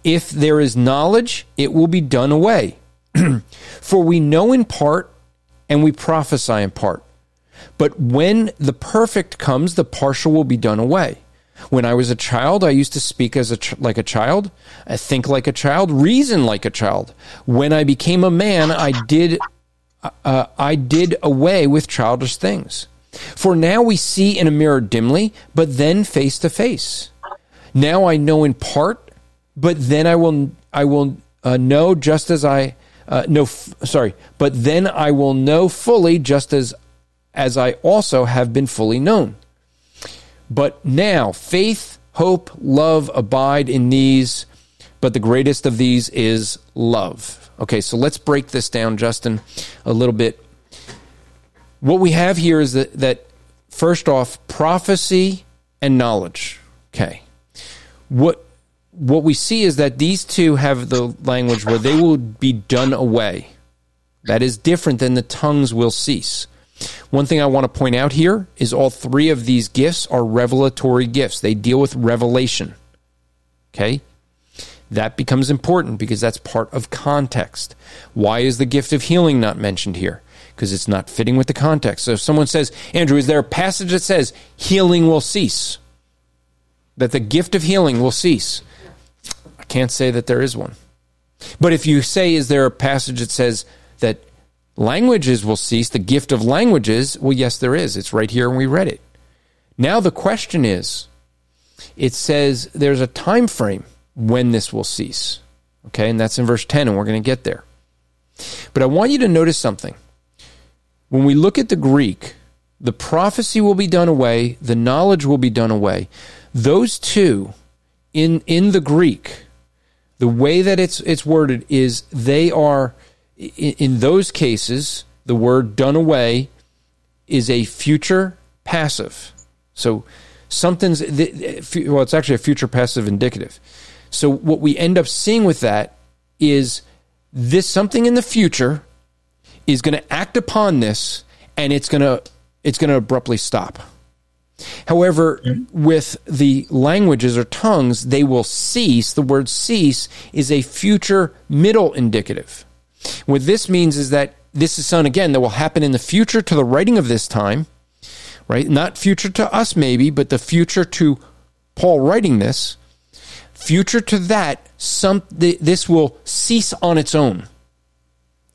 If there is knowledge, it will be done away. For we know in part and we prophesy in part. But when the perfect comes, the partial will be done away. When I was a child, I used to speak as a ch- like a child, I think like a child, reason like a child. When I became a man, I did uh, I did away with childish things. For now we see in a mirror dimly, but then face to face. Now I know in part, but then I will I will uh, know just as I uh, know. F- sorry, but then I will know fully, just as as I also have been fully known. But now, faith, hope, love abide in these, but the greatest of these is love. Okay, so let's break this down, Justin, a little bit. What we have here is that, that first off, prophecy and knowledge. Okay. What what we see is that these two have the language where they will be done away. That is different than the tongues will cease. One thing I want to point out here is all three of these gifts are revelatory gifts. They deal with revelation. Okay? That becomes important because that's part of context. Why is the gift of healing not mentioned here? Because it's not fitting with the context. So if someone says, Andrew, is there a passage that says healing will cease? That the gift of healing will cease? I can't say that there is one. But if you say, is there a passage that says that languages will cease, the gift of languages, well, yes, there is. It's right here and we read it. Now the question is, it says there's a time frame when this will cease. Okay, and that's in verse 10, and we're going to get there. But I want you to notice something. When we look at the Greek, the prophecy will be done away, the knowledge will be done away. Those two in in the Greek, the way that it's it's worded is they are in those cases, the word done away is a future passive. So something's, well, it's actually a future passive indicative. So what we end up seeing with that is this something in the future is going to act upon this and it's going to it's going to abruptly stop. However, with the languages or tongues, they will cease. The word cease is a future middle indicative. What this means is that this is something, again, that will happen in the future to the writing of this time, right? Not future to us, maybe, but the future to Paul writing this. Future to that, some this will cease on its own.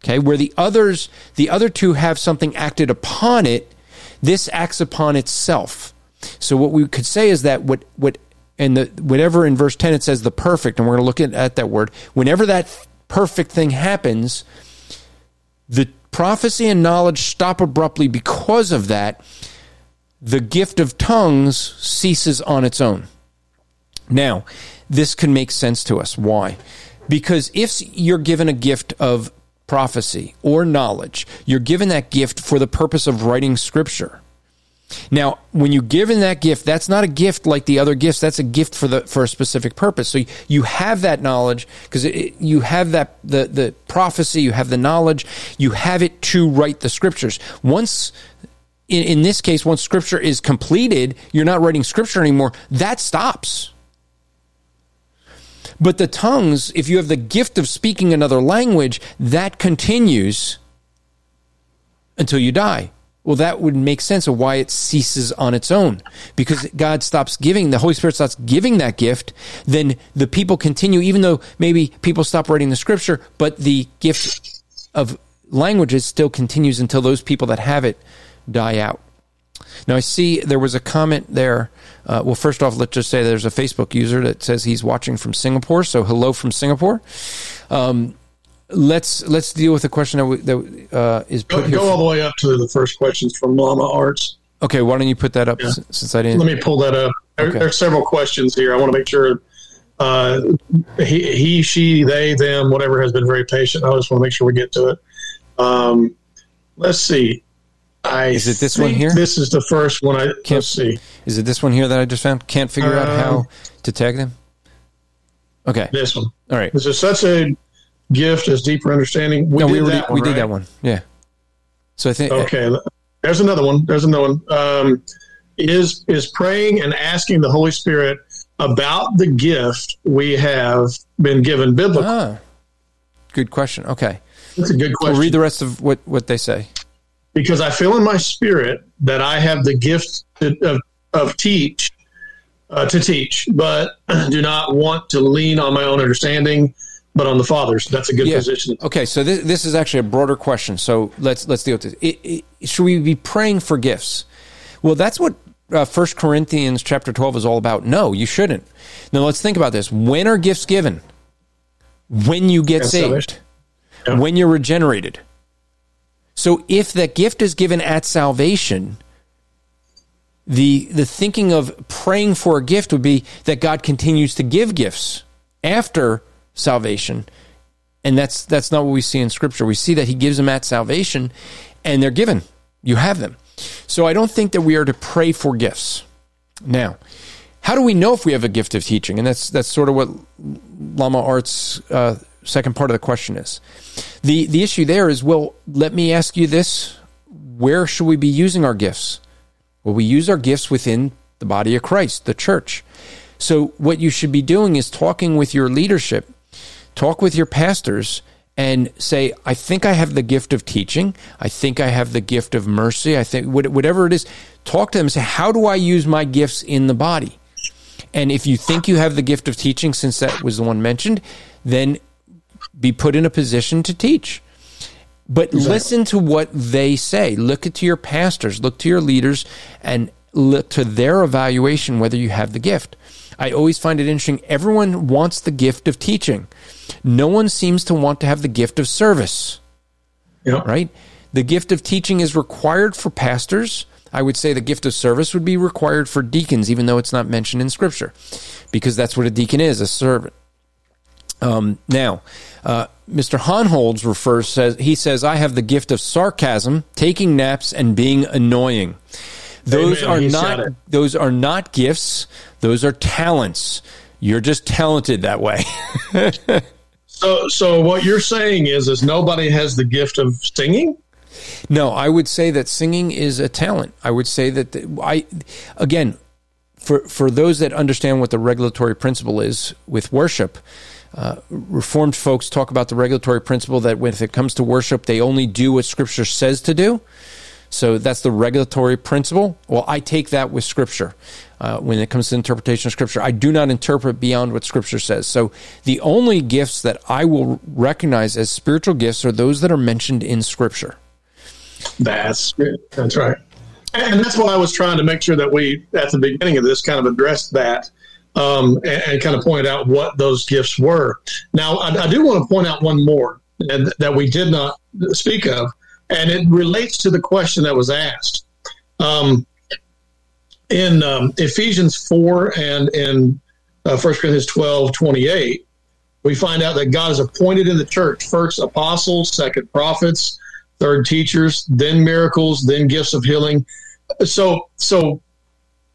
Okay, where the others, the other two have something acted upon it, this acts upon itself. So what we could say is that what what and the whatever in verse 10 it says the perfect and we're going to look at, at that word whenever that perfect thing happens, the prophecy and knowledge stop abruptly because of that, the gift of tongues ceases on its own. Now, this can make sense to us. Why? Because if you're given a gift of prophecy or knowledge, you're given that gift for the purpose of writing scripture. Now, when you're given that gift, that's not a gift like the other gifts. That's a gift for the for a specific purpose. So you have that knowledge because you have that the the prophecy, you have the knowledge, you have it to write the scriptures. Once in, in this case, once scripture is completed, you're not writing scripture anymore. That stops. But the tongues, if you have the gift of speaking another language, that continues until you die. Well, that would make sense of why it ceases on its own. Because God stops giving, the Holy Spirit stops giving that gift, then the people continue, even though maybe people stop writing the scripture, but the gift of languages still continues until those people that have it die out. Now, I see there was a comment there. Uh, well, first off, let's just say there's a Facebook user that says he's watching from Singapore. So, hello from Singapore. Um, let's let's deal with the question that, that uh, is put go, here. Go all the way up to the first questions from Lama Arts. Okay, why don't you put that up yeah. since I didn't? Let me pull that up. There, okay. There's several questions here. I want to make sure uh, he, he, she, they, them, whatever has been very patient. I just want to make sure we get to it. Um, let's see. I is it this one here? This is the first one. I can't let's see. Is it this one here that I just found? Can't figure um, out how um, to tag them. Okay, this one. All right. This Is such a gift as deeper understanding? We no, we already, one, we right? did that one. Yeah. So I think okay. There's another one. There's another one. Um, is is praying and asking the Holy Spirit about the gift we have been given biblical? Ah, good question. Okay, that's a good question. We'll read the rest of what what they say because I feel in my spirit that I have the gift of, of teach, uh, to teach, but do not want to lean on my own understanding, but on the Father's. That's a good yeah. position. Okay, so this, this is actually a broader question. So let's let's deal with this. It, it, should we be praying for gifts? Well, that's what uh, First uh, Corinthians chapter twelve is all about. No, you shouldn't. Now let's think about this. When are gifts given? When you get saved. Yeah. When you're regenerated so if that gift is given at salvation, the the thinking of praying for a gift would be that God continues to give gifts after salvation. And that's that's not what we see in scripture. We see that he gives them at salvation and they're given. You have them. So I don't think that we are to pray for gifts. Now, how do we know if we have a gift of teaching? And that's that's sort of what Lama Arts uh, second part of the question is. The the issue there is well, let me ask you this, where should we be using our gifts? Well, we use our gifts within the body of Christ, the church. So what you should be doing is talking with your leadership, talk with your pastors and say, I think I have the gift of teaching. I think I have the gift of mercy. I think whatever it is, talk to them and say, how do I use my gifts in the body? And if you think you have the gift of teaching, since that was the one mentioned, then be put in a position to teach. But exactly. listen to what they say. Look to your pastors, look to your leaders, and look to their evaluation whether you have the gift. I always find it interesting. Everyone wants the gift of teaching. No one seems to want to have the gift of service. Yep. Right? The gift of teaching is required for pastors. I would say the gift of service would be required for deacons, even though it's not mentioned in Scripture, because that's what a deacon is a servant. Um, now, uh, Mr. Hohnholz refers says he says I have the gift of sarcasm, taking naps, and being annoying. Those Amen. are not those are not gifts. Those are talents. You're just talented that way. so, so what you're saying is, is nobody has the gift of singing. No, I would say that singing is a talent. I would say that the, I, again, for for those that understand what the regulatory principle is with worship, uh, Reformed folks talk about the regulatory principle that when it comes to worship, they only do what Scripture says to do. So that's the regulatory principle. Well, I take that with Scripture. Uh, when it comes to interpretation of Scripture, I do not interpret beyond what Scripture says. So the only gifts that I will recognize as spiritual gifts are those that are mentioned in Scripture. That's that's right, and that's why I was trying to make sure that we at the beginning of this kind of addressed that um, and, and, kind of point out what those gifts were. Now, I, I do want to point out one more that, that we did not speak of, and it relates to the question that was asked. Um, in um, Ephesians 4 and in uh, 1 Corinthians 12 28, we find out that God has appointed in the church first apostles, second prophets, third teachers, then miracles, then gifts of healing. So, so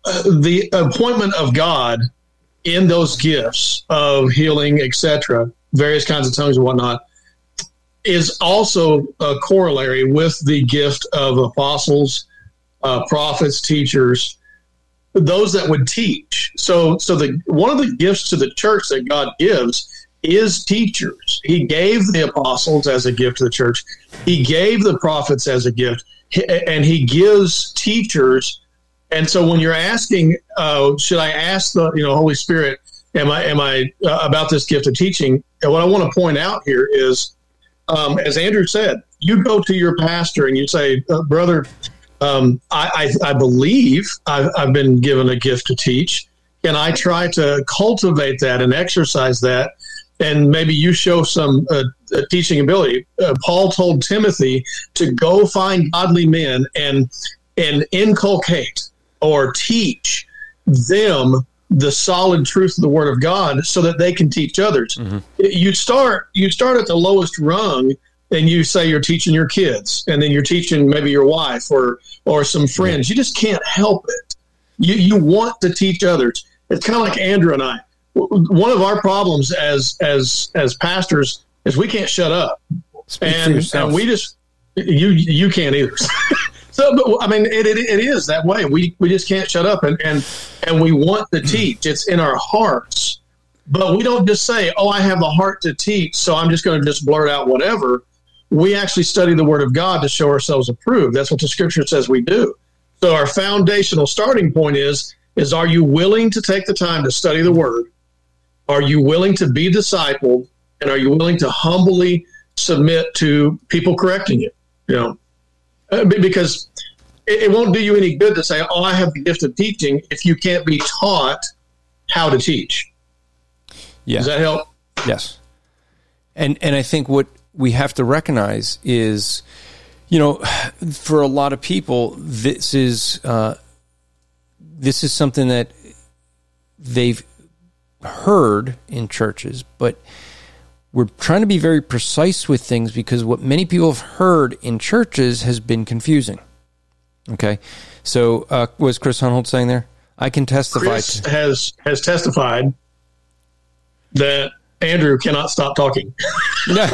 uh, the appointment of God in those gifts of healing, etc., various kinds of tongues and whatnot, is also a corollary with the gift of apostles, uh, prophets, teachers, those that would teach. So, so the one of the gifts to the church that God gives is teachers. He gave the apostles as a gift to the church. He gave the prophets as a gift, and he gives teachers. And so, when you're asking, uh, should I ask the you know Holy Spirit, am I am I uh, about this gift of teaching? And what I want to point out here is, um, as Andrew said, you go to your pastor and you say, uh, brother, um, I, I, I, believe I've, I've been given a gift to teach. and I try to cultivate that and exercise that? And maybe you show some uh, uh, teaching ability. Uh, Paul told Timothy to go find godly men and and inculcate or teach them the solid truth of the Word of God, so that they can teach others. Mm-hmm. You start you start at the lowest rung and you say you're teaching your kids and then you're teaching maybe your wife or or some friends. You just can't help it. You you want to teach others. It's kind of like andrew and i. One of our problems as as as pastors is we can't shut up. And, and we just you you can't either so but i mean it, it, it is that way we we just can't shut up and and and we want to teach it's in our hearts but we don't just say oh i have the heart to teach so i'm just going to just blurt out whatever we actually study the Word of God to show ourselves approved. That's what the Scripture says we do. So our foundational starting point is is are you willing to take the time to study the Word? Are you willing to be discipled? And are you willing to humbly submit to people correcting you? You know, because it, won't do you any good to say, "Oh, I have the gift of teaching," if you can't be taught how to teach. Yeah. Does that help? Yes. And and I think what we have to recognize is, you know, for a lot of people, this is uh, this is something that they've heard in churches, but we're trying to be very precise with things because what many people have heard in churches has been confusing. Okay, so uh, was Chris Hohnholz saying there? I can testify. Chris to- has has testified that Andrew cannot stop talking. no.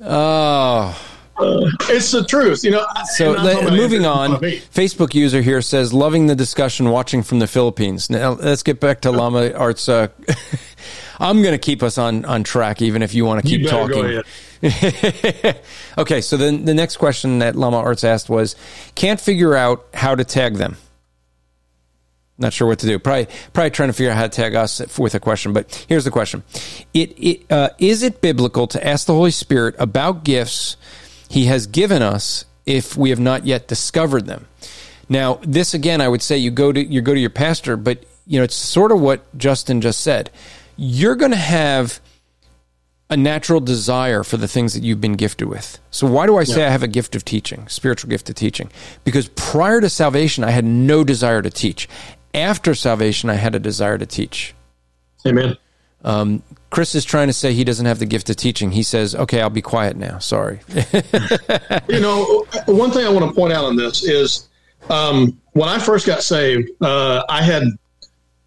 Oh. Uh, it's the truth, you know. So moving on, Facebook user here says, "Loving the discussion, watching from the Philippines." Now let's get back to Lama Arts. Uh, I'm going to keep us on on track, even if you want to keep talking. okay, so then the next question that Lama Arts asked was, "Can't figure out how to tag them." Not sure what to do. Probably, probably trying to figure out how to tag us with a question. But here's the question: It, it uh, is it biblical to ask the Holy Spirit about gifts He has given us if we have not yet discovered them? Now, this again, I would say you go to you go to your pastor, but you know it's sort of what Justin just said. You're going to have a natural desire for the things that you've been gifted with. So why do I say yeah. I have a gift of teaching, spiritual gift of teaching? Because prior to salvation, I had no desire to teach after salvation, I had a desire to teach. Amen. Um, Chris is trying to say he doesn't have the gift of teaching. He says, "Okay, I'll be quiet now. Sorry." you know, one thing I want to point out on this is um, when I first got saved, uh, I had,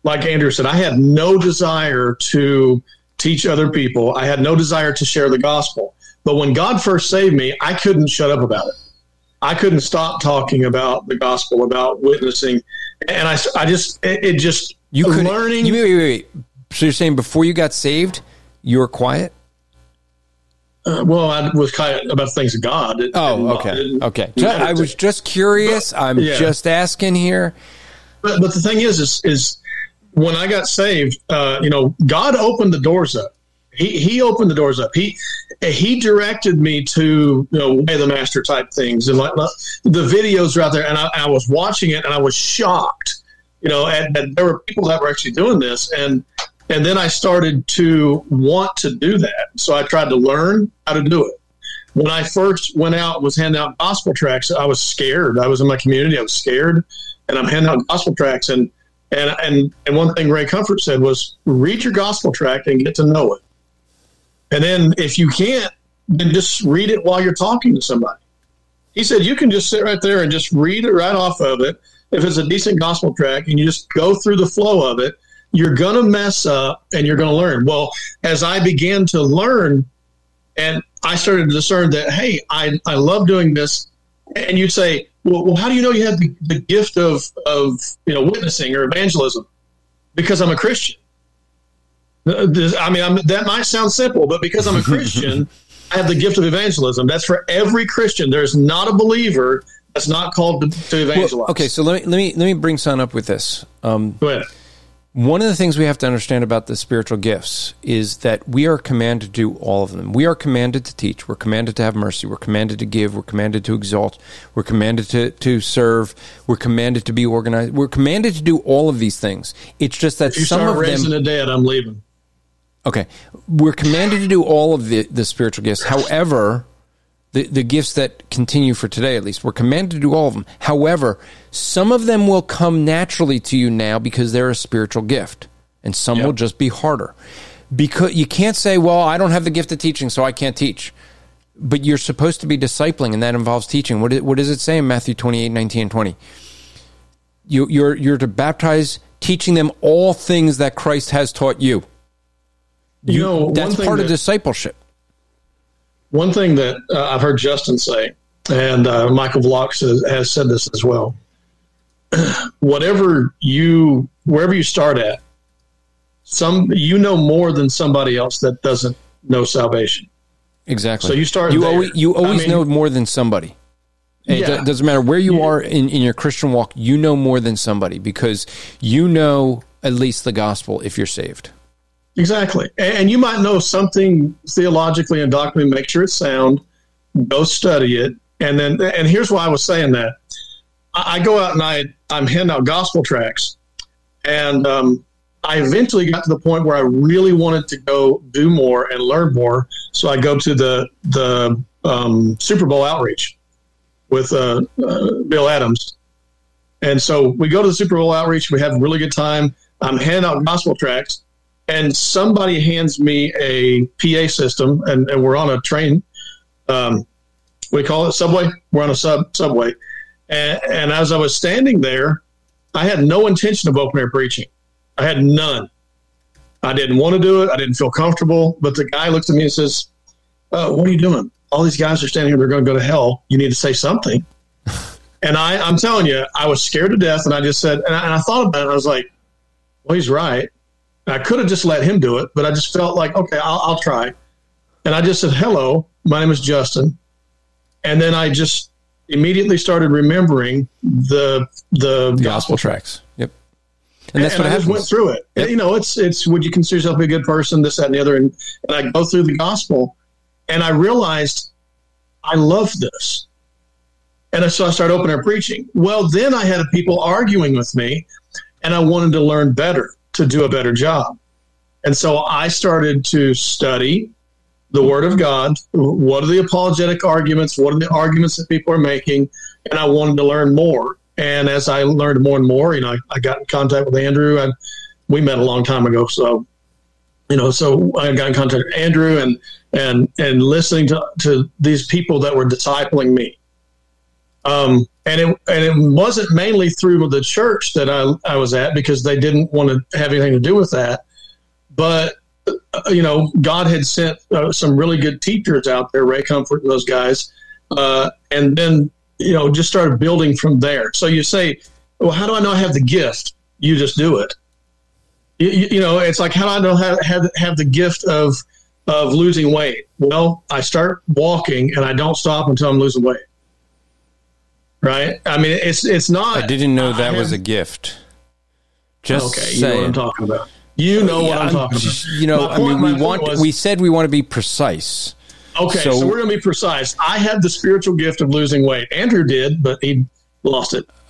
like Andrew said, I had no desire to teach other people. I had no desire to share the gospel. But when God first saved me, I couldn't shut up about it. I couldn't stop talking about the gospel, about witnessing and I, I just it, it just you could learning. You, wait, wait, wait. So you're saying before you got saved, you were quiet? Uh, well, I was quiet about things of God. It, oh, okay, okay. I was just curious. But, I'm yeah. just asking here. But, but the thing is, is, is when I got saved, uh, you know, God opened the doors up. He he opened the doors up. He he directed me to you know way the master type things and like the videos are out there and I, I was watching it and I was shocked you know and, and, there were people that were actually doing this and and then I started to want to do that so I tried to learn how to do it when I first went out was handing out gospel tracts, I was scared. I was in my community, I was scared, and I'm handing out gospel tracts. And and and and one thing Ray Comfort said was read your gospel tract and get to know it. And then if you can't, then just read it while you're talking to somebody. He said you can just sit right there and just read it right off of it. If it's a decent gospel tract and you just go through the flow of it, you're going to mess up and you're going to learn. Well, as I began to learn and I started to discern that, hey, I, I love doing this. And you'd say, well, well how do you know you have the, the gift of, of, you know, witnessing or evangelism? Because I'm a Christian. I mean, I'm, that might sound simple, but because I'm a Christian, I have the gift of evangelism. That's for every Christian. There's not a believer that's not called to, to evangelize. Well, okay, so let me let me let me bring Son up with this. Um, Go ahead. One of the things we have to understand about the spiritual gifts is that we are commanded to do all of them. We are commanded to teach. We're commanded to have mercy. We're commanded to give. We're commanded to exalt. We're commanded to, to serve. We're commanded to be organized. We're commanded to do all of these things. It's just that If you some start of raising them. the dead, I'm leaving. Okay. We're commanded to do all of the, the spiritual gifts. However, the, the gifts that continue for today, at least, we're commanded to do all of them. However, some of them will come naturally to you now because they're a spiritual gift, and some will just be harder. Because you can't say, well, I don't have the gift of teaching, so I can't teach. But you're supposed to be discipling, and that involves teaching. What, what does it say in Matthew 28, 19, and 20? You, you're, you're to baptize, teaching them all things that Christ has taught you. You know, That's part of discipleship. One thing that uh, I've heard Justin say, and uh, Michael Block says, has said this as well. Whatever you, wherever you start at, some you know more than somebody else that doesn't know salvation. Exactly. So you start You there. always, you I mean- know more than somebody. And Yeah. It doesn't matter where you are in, in your Christian walk. You know more than somebody because you know at least the gospel if you're saved. Exactly. And you might know something theologically and doctrinally, make sure it's sound, go study it. And then, and here's why I was saying that. I, I go out and I, I'm handing out gospel tracts. And um, I eventually got to the point where I really wanted to go do more and learn more. So I go to the, the um, Super Bowl outreach with uh, uh, Bill Adams. And so we go to the Super Bowl outreach. We have a really good time. I'm handing out gospel tracts and somebody hands me a PA system, and, and we're on a train. Um, we call it subway. We're on a sub subway, and, and as I was standing there, I had no intention of open air preaching. I had none. I didn't want to do it. I didn't feel comfortable. But the guy looks at me and says, uh, "What are you doing? All these guys are standing here. They're going to go to hell. You need to say something." and I, I'm telling you, I was scared to death, and I just said, and I, and I thought about it. And I was like, "Well, he's right." I could have just let him do it, but I just felt like, okay, I'll, I'll try. And I just said, hello, my name is Justin. And then I just immediately started remembering the the Gospel gospel tracks. Yep. And that's and what I just went through it. And, you know, it's it's would you consider yourself a good person, this, that, and the other, and, and I go through the gospel, and I realized I love this, and so I started open air preaching. Well, then I had people arguing with me, and I wanted to learn better to do a better job, and so I started to study the Word of God. What are the apologetic arguments? What are the arguments that people are making? And I wanted to learn more. And as I learned more and more, you know, I, I got in contact with Andrew, and we met a long time ago. So, you know, so I got in contact with Andrew, and and and listening to to these people that were discipling me. Um, and it and it wasn't mainly through the church that I I was at because they didn't want to have anything to do with that, but uh, you know, God had sent uh, some really good teachers out there, Ray Comfort and those guys, uh, and then you know just started building from there. So you say, well, how do I know I have the gift? You just do it. You, you, know, it's like how do I know how have have the gift of of losing weight? Well, I start walking and I don't stop until I'm losing weight. Right? I mean, it's it's not. I didn't know that I was a gift. Just okay. You know what. I'm talking about. You know what I'm I'm talking just- about. You know, My I mean, we want was- we said we want to be precise. Okay, So- so, we're going to be precise. I had the spiritual gift of losing weight. Andrew did, but he lost it.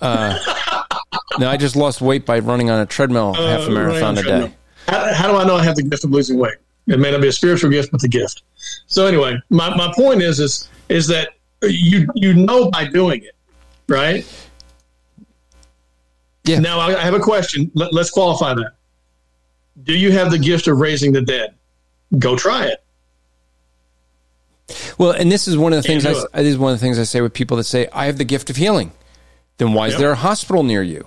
No, I just lost weight by running on a treadmill half a Uh, marathon a on day. How, how do I know I have the gift of losing weight? It may not be a spiritual gift, but the gift. So anyway, my, my point is is is that you you know by doing it, right? Yeah. Now I have a question. Let, let's qualify that. Do you have the gift of raising the dead? Go try it. Well, and this is one of the Can't things I, this is one of the things I say with people that say I have the gift of healing. Then why is Yep. there a hospital near you?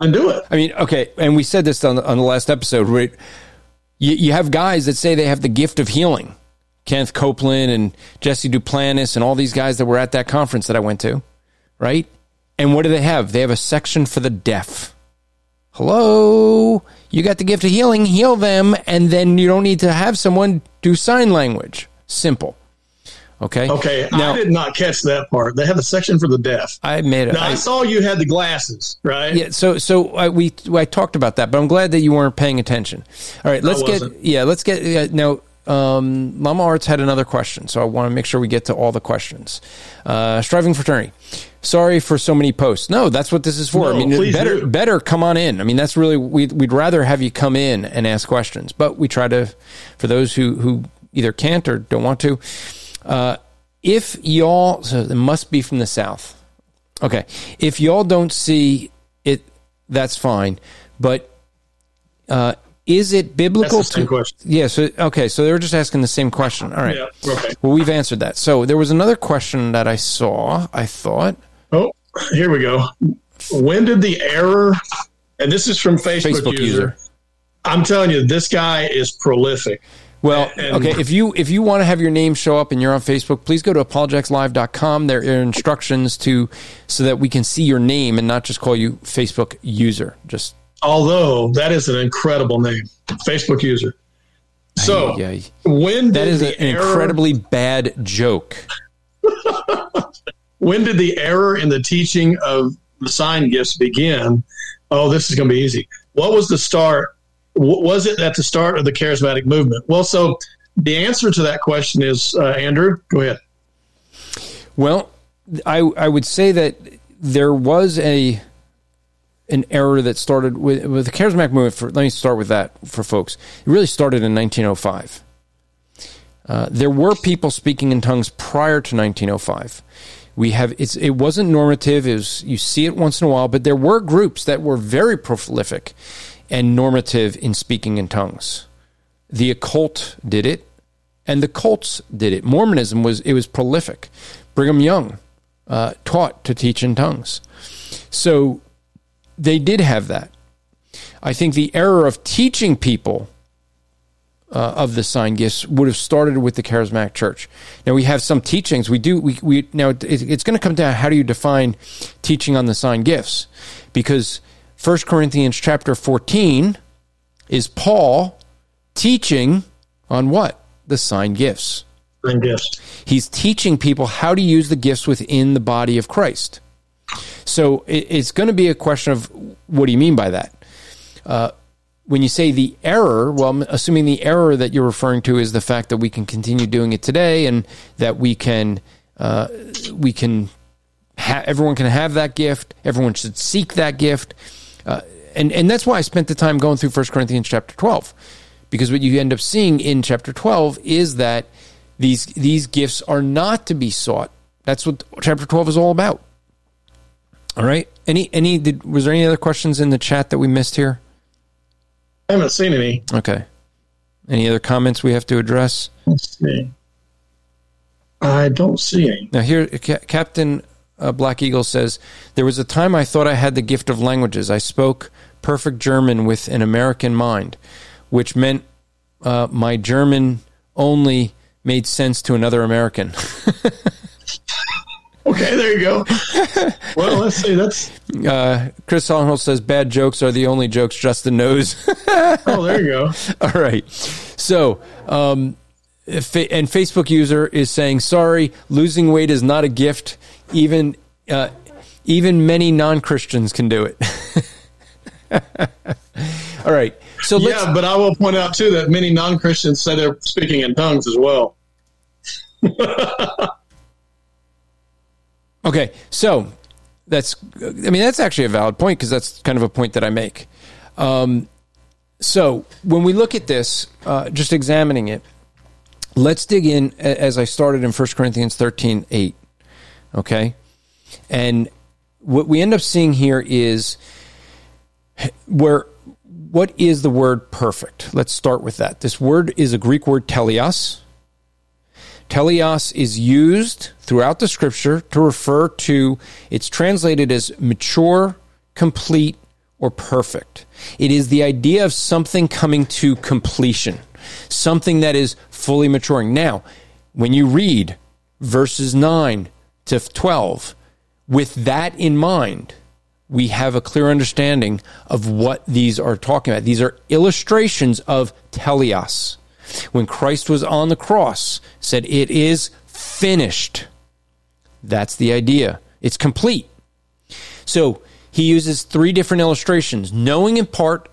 And do it. I mean, okay, and we said this on the, on the last episode. Right? You, you have guys that say they have the gift of healing. Kenneth Copeland and Jesse Duplantis and all these guys that were at that conference that I went to, right? And what do they have? They have a section for the deaf. Hello, you got the gift of healing, heal them, and then you don't need to have someone do sign language. Simple. Okay. Okay, Now I did not catch that part. They have a section for the deaf. I made it. Now, I, saw you had the glasses, right? Yeah, so so I, we I talked about that, but I'm glad that you weren't paying attention. All right, let's get yeah, let's get yeah, now. Um, Mama Arts had another question, so I want to make sure we get to all the questions. Uh, Striving for Eternity. Sorry for so many posts. No, that's what this is for. I mean, better do. better come on in. I mean, that's really we'd we'd rather have you come in and ask questions, but we try to for those who who either can't or don't want to. Uh, if y'all, so it must be from the south. Okay. If y'all don't see it, that's fine. But uh, is it biblical That's the same to? question. Yeah. So okay. So they were just asking the same question. All right. Yeah, okay. Well, we've answered that. So there was another question that I saw. I thought Oh, here we go. When did the error? And this is from Facebook, Facebook user. user. I'm telling you, this guy is prolific. Well, And- okay. If you if you want to have your name show up and you're on Facebook, please go to apologeticslive.com. There are instructions to so that we can see your name and not just call you Facebook user. Just Although that is an incredible name, Facebook user. So yeah, when did that is the an error, incredibly bad joke. when did the error in the teaching of the sign gifts begin? Oh, this is going to be easy. What was the start? W- Was it at the start of the charismatic movement? Well, so the answer to that question is uh, Andrew. Go ahead. Well, I I would say that there was a an error that started with with the charismatic movement. For let me start with that for folks. It really started in 1905. Uh, there were people speaking in tongues prior to 1905. We have it's it wasn't normative. It was you see it once in a while, but there were groups that were very prolific and normative in speaking in tongues. The occult did it, and the cults did it. Mormonism was it was prolific. Brigham Young uh, taught to teach in tongues, so they did have that. I think the error of teaching people uh, of the sign gifts would have started with the charismatic church. Now we have some teachings. We do we we now it, it's going to come down how do you define teaching on the sign gifts? Because 1 Corinthians chapter 14 is Paul teaching on what? The sign gifts. Sign gifts. He's teaching people how to use the gifts within the body of Christ. So it, it's going to be a question of what do you mean by that? Uh, when you say the error, well, I'm assuming the error that you're referring to is the fact that we can continue doing it today, and that we can uh, we can ha- everyone can have that gift. Everyone should seek that gift, uh, and and that's why I spent the time going through 1 Corinthians chapter 12, because what you end up seeing in chapter 12 is that these these gifts are not to be sought. That's what chapter 12 is all about. All right. Any any did was there any other questions in the chat that we missed here? I haven't seen any. Okay. Any other comments we have to address? Let's see. I don't see any. Now here Ca- Captain uh, Black Eagle says there was a time I thought I had the gift of languages. I spoke perfect German with an American mind, which meant uh, my German only made sense to another American. Okay, there you go. well, let's see. That's Uh, Chris Hohnholz says bad jokes are the only jokes Justin knows. oh, there you go. All right. So, um, and Facebook user is saying, sorry, losing weight is not a gift. Even, uh, even many non Christians can do it. All right. So Yeah, but I will point out too that many non-Christians say they're speaking in tongues as well. Okay, so that's I mean that's actually a valid point because that's kind of a point that I make. Um, so when we look at this, uh, just examining it, let's dig in as I started in 1 Corinthians 13 8. Okay? And what we end up seeing here is where what is the word perfect? Let's start with that. This word is a Greek word teleos. Teleos is used throughout the scripture to refer to, it's translated as mature, complete, or perfect. It is the idea of something coming to completion, something that is fully maturing. Now, when you read verses 9 to 12, with that in mind, we have a clear understanding of what these are talking about. These are illustrations of teleos. When Christ was on the cross, said, It is finished. That's the idea. It's complete. So he uses three different illustrations knowing in part,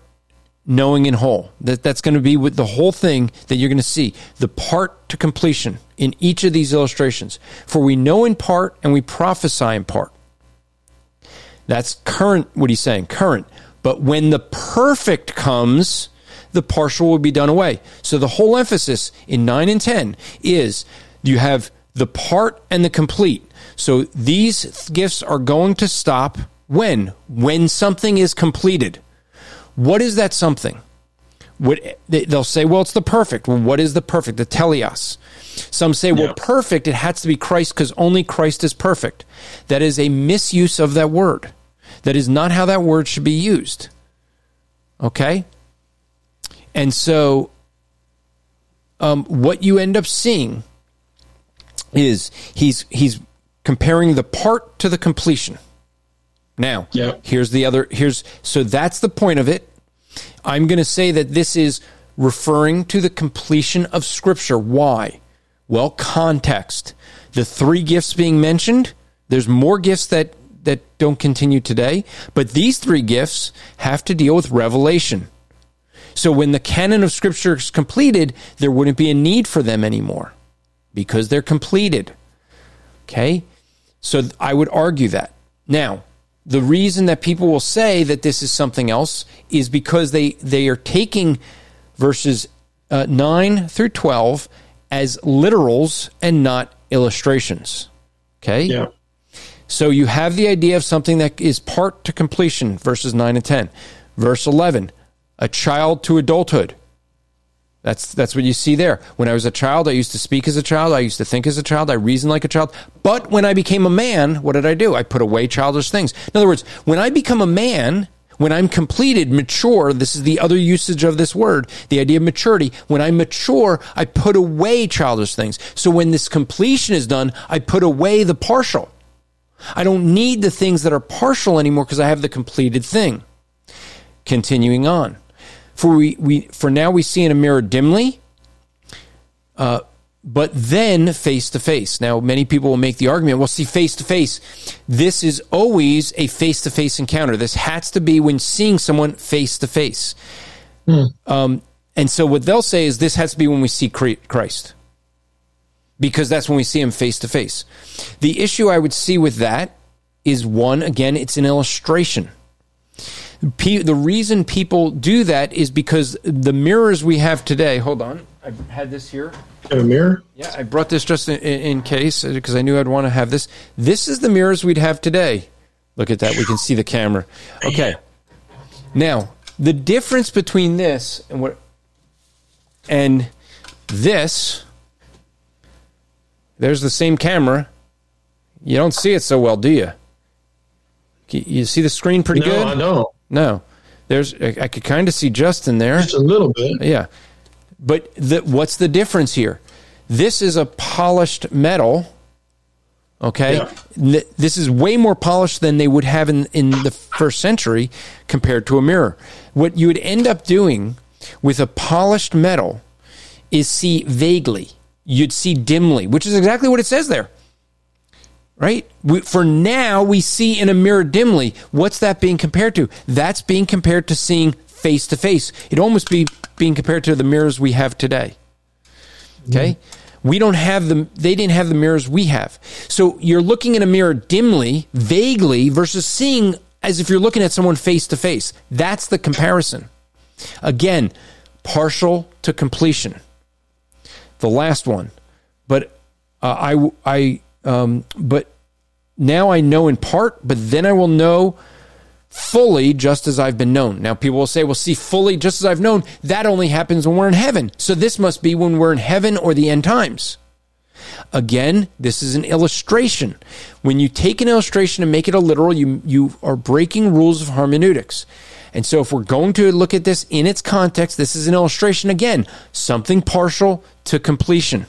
knowing in whole. That, that's going to be with the whole thing that you're going to see. The part to completion in each of these illustrations. For we know in part and we prophesy in part. That's current, what he's saying, current. But when the perfect comes, the partial will be done away. So the whole emphasis in 9 and 10 is you have the part and the complete. So these gifts are going to stop when? When something is completed. What is that something? What, they'll say, well, it's the perfect. Well, what is the perfect? The teleos. Some say, well, perfect, it has to be Christ because only Christ is perfect. That is a misuse of that word. That is not how that word should be used. Okay? And so, um, what you end up seeing is he's he's comparing the part to the completion. Now, Yep. here's the other. Here's so that's the point of it. I'm going to say that this is referring to the completion of Scripture. Why? Well, context. The three gifts being mentioned. There's more gifts that that don't continue today, but these three gifts have to deal with revelation. So when the canon of Scripture is completed, there wouldn't be a need for them anymore because they're completed. Okay? So I would argue that. Now, the reason that people will say that this is something else is because they, they are taking verses uh, 9 through 12 as literals and not illustrations. Okay? Yeah. So you have the idea of something that is part to completion, verses 9 and 10. Verse 11, a child to adulthood. That's that's what you see there. When I was a child, I used to speak as a child, I used to think as a child, I reasoned like a child. But when I became a man, what did I do? I put away childish things. In other words, when I become a man, when I'm completed, mature, this is the other usage of this word, the idea of maturity. When I mature, I put away childish things. So when this completion is done, I put away the partial. I don't need the things that are partial anymore because I have the completed thing. Continuing on. For we, we for now we see in a mirror dimly, uh, but then face to face. Now many people will make the argument, well, see face to face. This is always a face to face encounter. This has to be when seeing someone face to face. Um, and so what they'll say is this has to be when we see Christ because that's when we see him face to face. The issue I would see with that is one, again, it's an illustration. Pe- the reason people do that is because the mirrors we have today. Hold on, I've had this here. A mirror? Yeah, I brought this just in, in case uh, because I knew I'd want to have this. This is the mirrors we'd have today. Look at that. We can see the camera. Okay. Now, the difference between this and what and this there's the same camera. You don't see it so well, do you? You- see the screen pretty no, good? I don't. No. There's I I could kind of see Justin there. Just a little bit. Yeah. But the, what's the difference here? This is a polished metal. Okay. Yeah. This is way more polished than they would have in, in the first century compared to a mirror. What you would end up doing with a polished metal is see vaguely. You'd see dimly, which is exactly what it says there. Right? We, for now, we see in a mirror dimly. What's that being compared to? That's being compared to seeing face to face. It almost be being compared to the mirrors we have today. Okay? We don't have them, they didn't have the mirrors we have. So you're looking in a mirror dimly, vaguely, versus seeing as if you're looking at someone face to face. That's the comparison. Again, partial to completion. The last one, but uh, I I um, but now I know in part, but then I will know fully just as I've been known. Now, people will say, well, see, fully just as I've known, that only happens when we're in heaven. So this must be when we're in heaven or the end times. Again, this is an illustration. When you take an illustration and make it a literal, you, you are breaking rules of hermeneutics. And so, if we're going to look at this in its context, this is an illustration again, something partial to completion.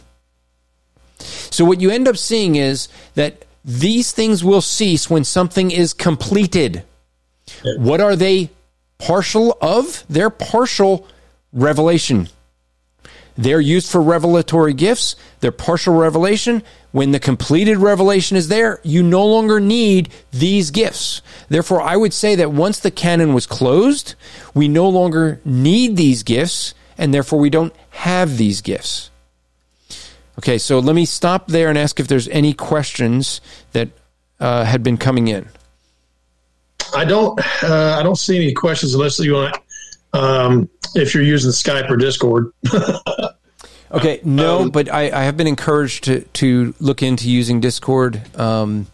So, what you end up seeing is that these things will cease when something is completed. What are they partial of? They're partial revelation. They're used for revelatory gifts. They're partial revelation. When the completed revelation is there, you no longer need these gifts. Therefore, I would say that once the canon was closed, we no longer need these gifts, and therefore we don't have these gifts. Okay, so let me stop there and ask if there's any questions that uh, had been coming in. I don't. Uh, I don't see any questions unless you want. Um, if you're using Skype or Discord. okay, no, um, but I, I, have been encouraged to to look into using Discord. Um,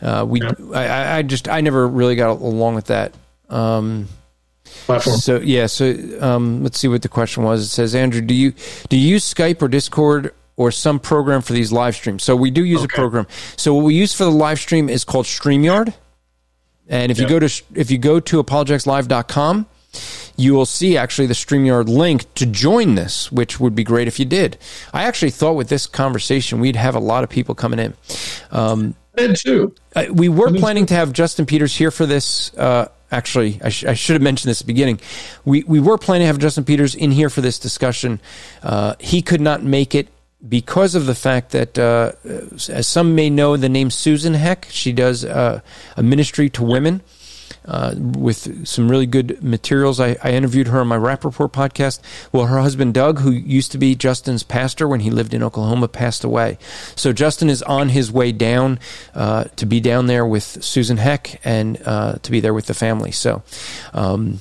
uh, we, yeah. I, I, just, I never really got along with that. Um, Platform. So yeah, so um, let's see what the question was. It says, Andrew, do you do you use Skype or Discord or some program for these live streams? So we do use okay. a program. So what we use for the live stream is called StreamYard. And if yep. you go to if you go to apologeticslive.com, you will see actually the StreamYard link to join this, which would be great if you did. I actually thought with this conversation we'd have a lot of people coming in. Um, did too. We were planning to have Justin Peters here for this. Uh, actually, I, sh- I, should have mentioned this at the beginning. We we were planning to have Justin Peters in here for this discussion. Uh, he could not make it because of the fact that, uh, as some may know, the name Susan Heck, she does uh, a ministry to women. Uh, with some really good materials. I, I, interviewed her on my Rap Report podcast. Well, her husband Doug, who used to be Justin's pastor when he lived in Oklahoma, passed away. So Justin is on his way down uh, to be down there with Susan Heck and uh, to be there with the family. So, um,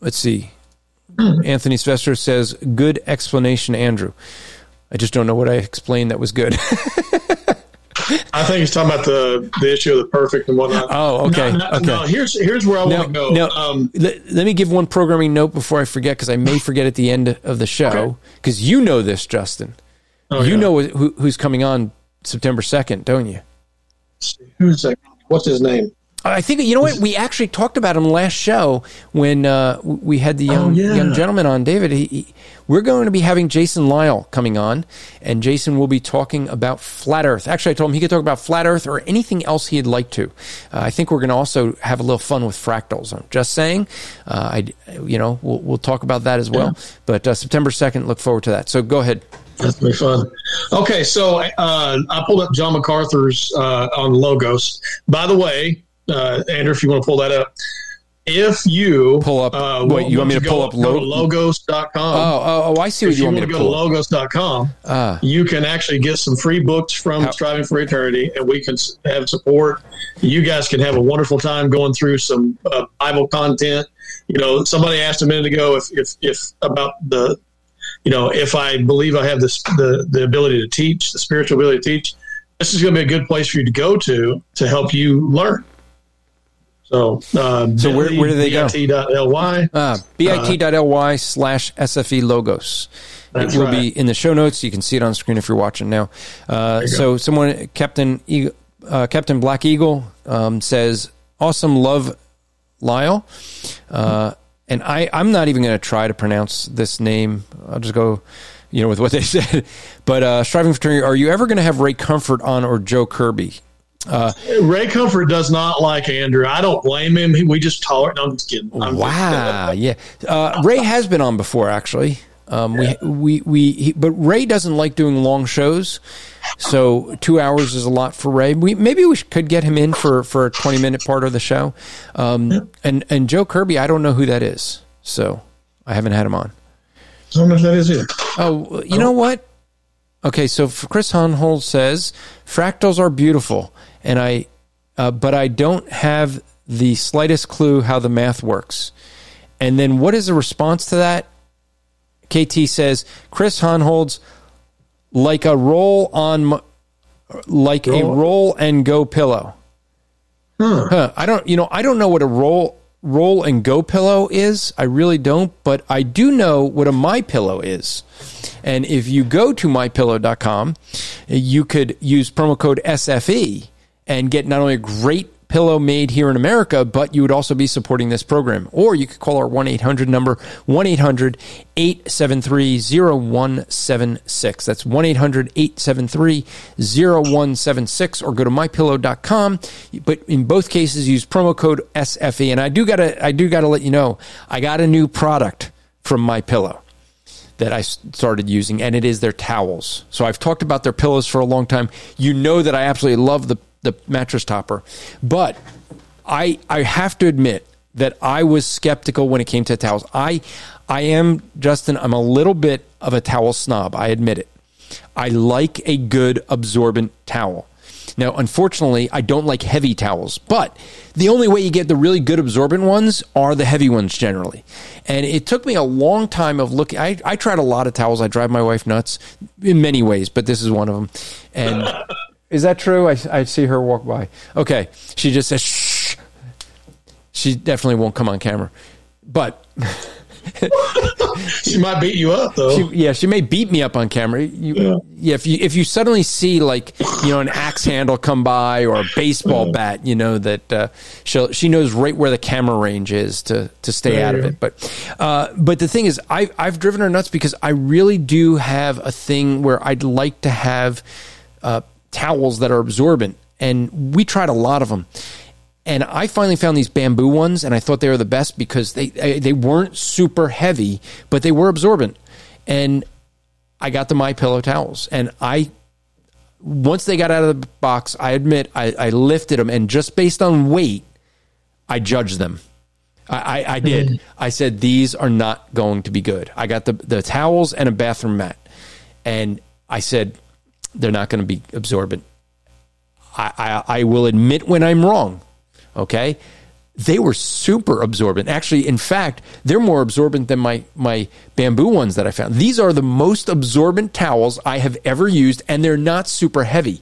let's see. Anthony Svester says, "Good explanation, Andrew." I just don't know what I explained that was good. I think he's talking about the the issue of the perfect and whatnot. Oh, okay. No, no, okay. No, here's here's where I want to go. Now, um, let, let, me give one programming note before I forget because I may forget at the end of the show because okay. you know this, Justin. Oh, you yeah. know who, who's coming on September second, don't you? Who's that? What's his name? I think you know what we actually talked about him last show when uh, we had the young, oh, yeah. young gentleman on. David, he, he, we're going to be having Jason Lisle coming on, and Jason will be talking about flat Earth. Actually, I told him he could talk about flat Earth or anything else he'd like to. Uh, I think we're going to also have a little fun with fractals. I'm just saying, uh, I you know we'll, we'll talk about that as well. Yeah. But uh, September second, look forward to that. So go ahead. That's gonna be fun. Okay, so uh, I pulled up John MacArthur's uh, on Logos. By the way, uh, Andrew, if you want to pull that up. If you pull up, uh, wait, you want me to pull up lo- logos.com? Oh, oh, oh, I see what if you, want me to, to go to logos.com, uh, you can actually get some free books from how- Striving for Eternity, and we can have support. You guys can have a wonderful time going through some uh, Bible content. You know, somebody asked a minute ago if, if, if about the, you know, if I believe I have this the the ability to teach, the spiritual ability to teach. This is going to be a good place for you to go to to help you learn. So, uh, so where, where do they go? bit.ly. Uh, bit.ly slash SFE logos. That's it will right. be in the show notes. You can see it on screen if you're watching now. Uh, so, go. someone, Captain Eagle, uh, Captain Black Eagle, um, says, "Awesome, love, Lisle. Uh, and I, I'm not even going to try to pronounce this name. I'll just go, you know, with what they said. But uh, striving for are you ever going to have Ray Comfort on or Joe Kirby? Uh, Ray Comfort does not like Andrew. I don't blame him. We just tolerate. No, I'm just kidding. I'm wow. yeah. Uh, Ray has been on before, actually. Um, yeah. we we we, he, but Ray doesn't like doing long shows, so two hours is a lot for Ray. We maybe we could get him in for for a twenty minute part of the show. Um, yeah. and and Joe Kirby, I don't know who that is, so I haven't had him on. I don't know who that is either. Oh, you know what? Okay, so Chris Hohnholz says fractals are beautiful and I, uh, but I don't have the slightest clue how the math works. and then what is the response to that? KT says Chris Hohnholz like a roll on, like roll. a roll and go pillow. Huh. Huh. I don't, you know, I don't know what a roll roll and go pillow is. I really don't, but I do know what a my pillow is. And if you go to mypillow.com, you could use promo code SFE and get not only a great pillow made here in America, but you would also be supporting this program. Or you could call our 1 800 number, 1 800 873 0176. That's 1 800 873 0176, or go to mypillow.com. But in both cases, use promo code SFE. And I do gotta, I do gotta let you know, I got a new product from My Pillow that I started using, and it is their towels. So I've talked about their pillows for a long time. You know that I absolutely love the the mattress topper. But I I have to admit that I was skeptical when it came to towels. I I am Justin. I'm a little bit of a towel snob. I admit it. I like a good absorbent towel. Now, unfortunately, I don't like heavy towels, but the only way you get the really good absorbent ones are the heavy ones generally. And it took me a long time of looking. I, I tried a lot of towels. I drive my wife nuts in many ways, but this is one of them. And Is that true? I, I see her walk by. Okay. She just says, shh. She definitely won't come on camera. But. she might beat you up though. She, yeah, she may beat me up on camera. You, yeah. yeah. if you if you suddenly see like you know an axe handle come by or a baseball yeah. bat, you know that uh, she she knows right where the camera range is to to stay yeah, out of it. But uh, but the thing is, I I've driven her nuts because I really do have a thing where I'd like to have. Uh, towels that are absorbent. And we tried a lot of them. And I finally found these bamboo ones, and I thought they were the best because they they weren't super heavy, but they were absorbent. And I got the My Pillow towels, and I once they got out of the box, I admit I, I lifted them, and just based on weight, I judged them. I, I, I did. Mm. I said these are not going to be good. I got the the towels and a bathroom mat, and I said they're not going to be absorbent. I, I, I will admit when I'm wrong. Okay. They were super absorbent. Actually, in fact, they're more absorbent than my, my bamboo ones that I found. These are the most absorbent towels I have ever used, and they're not super heavy.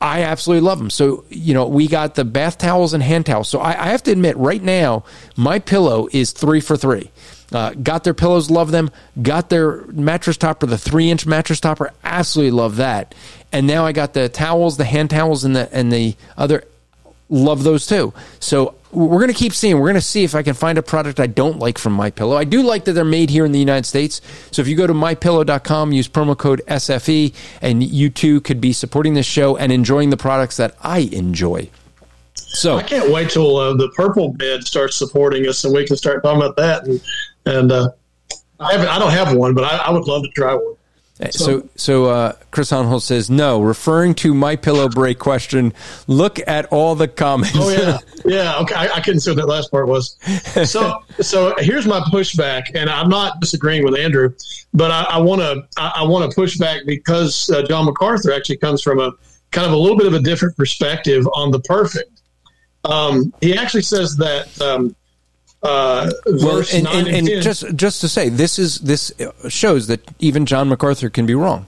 I absolutely love them. So, you know, we got the bath towels and hand towels. So I, I have to admit, right now, my pillow is three for three. Uh, got their pillows, love them. Got their mattress topper, the three inch mattress topper, absolutely love that. And now I got the towels, the hand towels, and the and the other, love those too. So we're going to keep seeing. We're going to see if I can find a product I don't like from My Pillow. I do like that they're made here in the United States. So if you go to mypillow.com, use promo code SFE, and you too could be supporting this show and enjoying the products that I enjoy. So I can't wait till uh, the purple bed starts supporting us, and we can start talking about that and and uh, I haven't, I don't have one, but I, I would love to try one. So, so, so uh, Chris Hohnholz says no. Referring to my pillow break question, look at all the comments. Oh yeah, yeah. Okay, I, I couldn't see what that last part was. So, so here's my pushback, and I'm not disagreeing with Andrew, but I want to I, want to push back because uh, John MacArthur actually comes from a kind of a little bit of a different perspective on the perfect. Um, he actually says that um, uh, well, and, and, and, and just just to say, this is this shows that even John MacArthur can be wrong.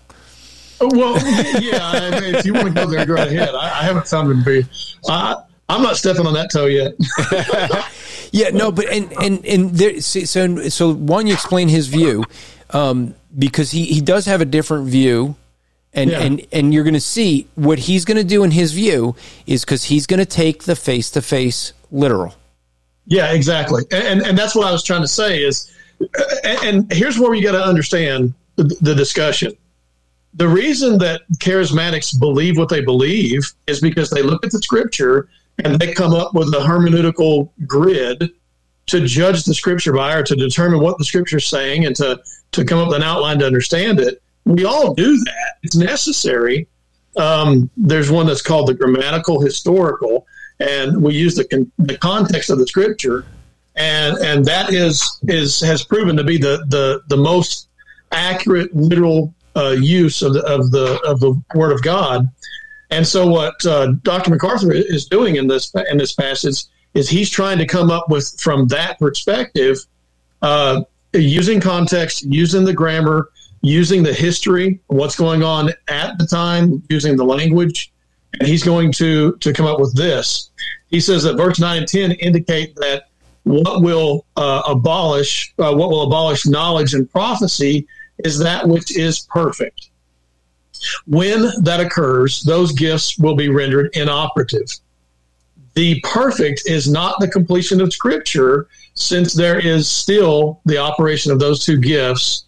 Well, yeah. I mean, if you want to go there, go ahead. I, I haven't found him to be. I, I'm not stepping on that toe yet. yeah, no, but and and and there. So so one, you explain his view um, because he he does have a different view. And, yeah. and and you're going to see what he's going to do in his view is because he's going to take the face to face literal. Yeah, exactly. And, and that's what I was trying to say is, and here's where you got to understand the, the discussion. The reason that charismatics believe what they believe is because they look at the scripture and they come up with a hermeneutical grid to judge the scripture by or to determine what the scripture is saying and to, to come up with an outline to understand it. We all do that. It's necessary. Um, there's one that's called the grammatical historical, and we use the, con- the context of the scripture, and and that is is has proven to be the the the most accurate literal uh, use of the of the of the Word of God. And so, what uh, Dr. MacArthur is doing in this in this passage is he's trying to come up with from that perspective, uh, using context, using the grammar, using the history, what's going on at the time, using the language, and he's going to to come up with this. He says that verse nine and ten indicate that what will uh, abolish uh, what will abolish knowledge and prophecy is that which is perfect. When that occurs, those gifts will be rendered inoperative. The perfect is not the completion of Scripture, since there is still the operation of those two gifts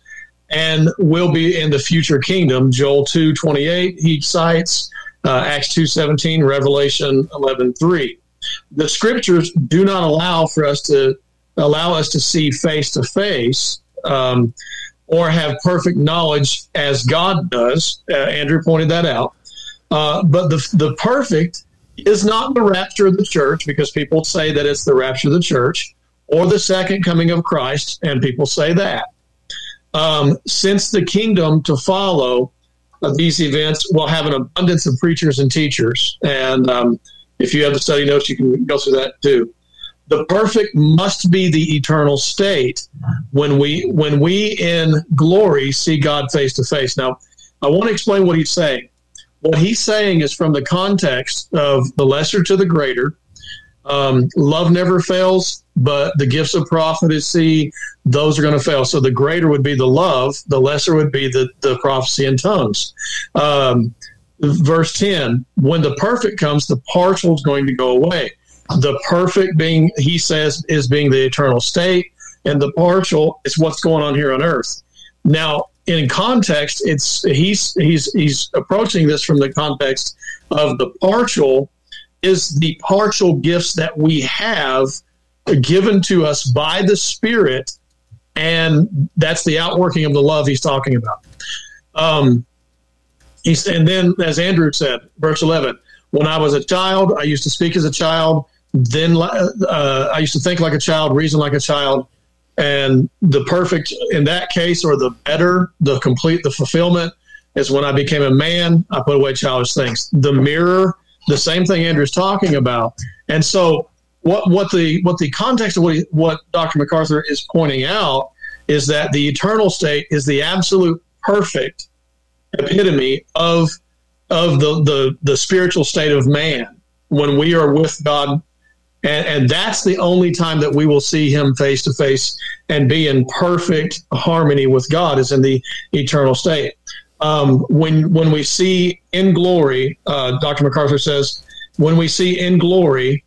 and will be in the future kingdom. Joel 2 28, he cites uh, Acts 2.17, Revelation 11.3. The scriptures do not allow for us to allow us to see face to face or have perfect knowledge as God does. Uh, Andrew pointed that out. Uh, but the, the perfect is not the rapture of the church because people say that it's the rapture of the church or the second coming of Christ, and people say that. Um, since the kingdom to follow uh, these events will have an abundance of preachers and teachers. And um, if you have the study notes, you can go through that too the perfect must be the eternal state when we when we in glory see God face to face. Now, I want to explain what he's saying. What he's saying is from the context of the lesser to the greater. Um, love never fails, but the gifts of prophecy, those are going to fail. So the greater would be the love, the lesser would be the, the prophecy in tongues. Um, verse 10 when the perfect comes, the partial is going to go away the perfect being he says is being the eternal state and the partial is what's going on here on earth now in context it's he's he's he's approaching this from the context of the partial is the partial gifts that we have given to us by the spirit and that's the outworking of the love he's talking about um he's and then as andrew said verse 11 when i was a child i used to speak as a child then uh, I used to think like a child, reason like a child, and the perfect in that case, or the better, the complete, the fulfillment is when I became a man. I put away childish things. The mirror, the same thing Andrew's talking about, and so what what the what the context of what he, what Dr. MacArthur is pointing out is that the eternal state is the absolute perfect epitome of of the the the spiritual state of man when we are with God and, and that's the only time that we will see him face to face and be in perfect harmony with God is in the eternal state. Um, when when we see in glory, uh, Dr. MacArthur says, when we see in glory,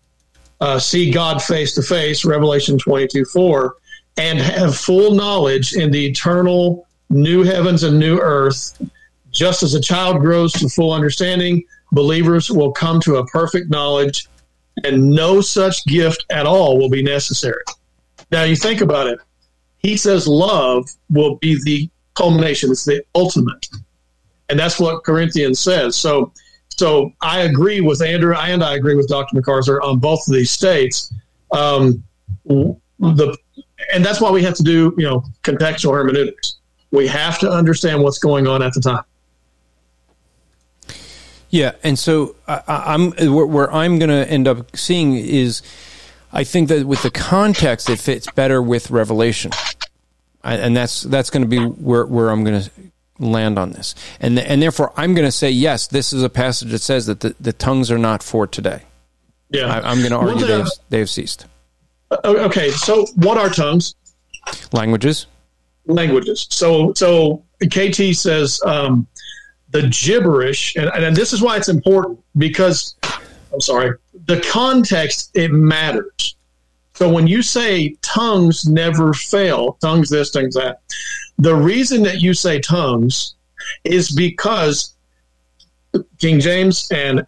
uh, see God face to face, Revelation 22 4, and have full knowledge in the eternal new heavens and new earth, just as a child grows to full understanding, believers will come to a perfect knowledge and no such gift at all will be necessary. Now, you think about it. He says love will be the culmination, it's the ultimate. And that's what Corinthians says. So, so I agree with Andrew and I agree with Dr. MacArthur on both of these states. Um, the, and that's why we have to do, you know, contextual hermeneutics. We have to understand what's going on at the time. Yeah, and so I, am where I'm going to end up seeing is, I think that with the context, it fits better with Revelation, I, and that's that's going to be where where I'm going to land on this, and and therefore I'm going to say yes, this is a passage that says that the, the tongues are not for today. Yeah, I, am going to argue they, have, they have ceased. Uh, okay, so what are tongues? Languages. Languages. So so KT says. Um, the gibberish, and, and this is why it's important because I'm sorry, the context it matters. So when you say tongues never fail, tongues this, tongues that, the reason that you say tongues is because King James and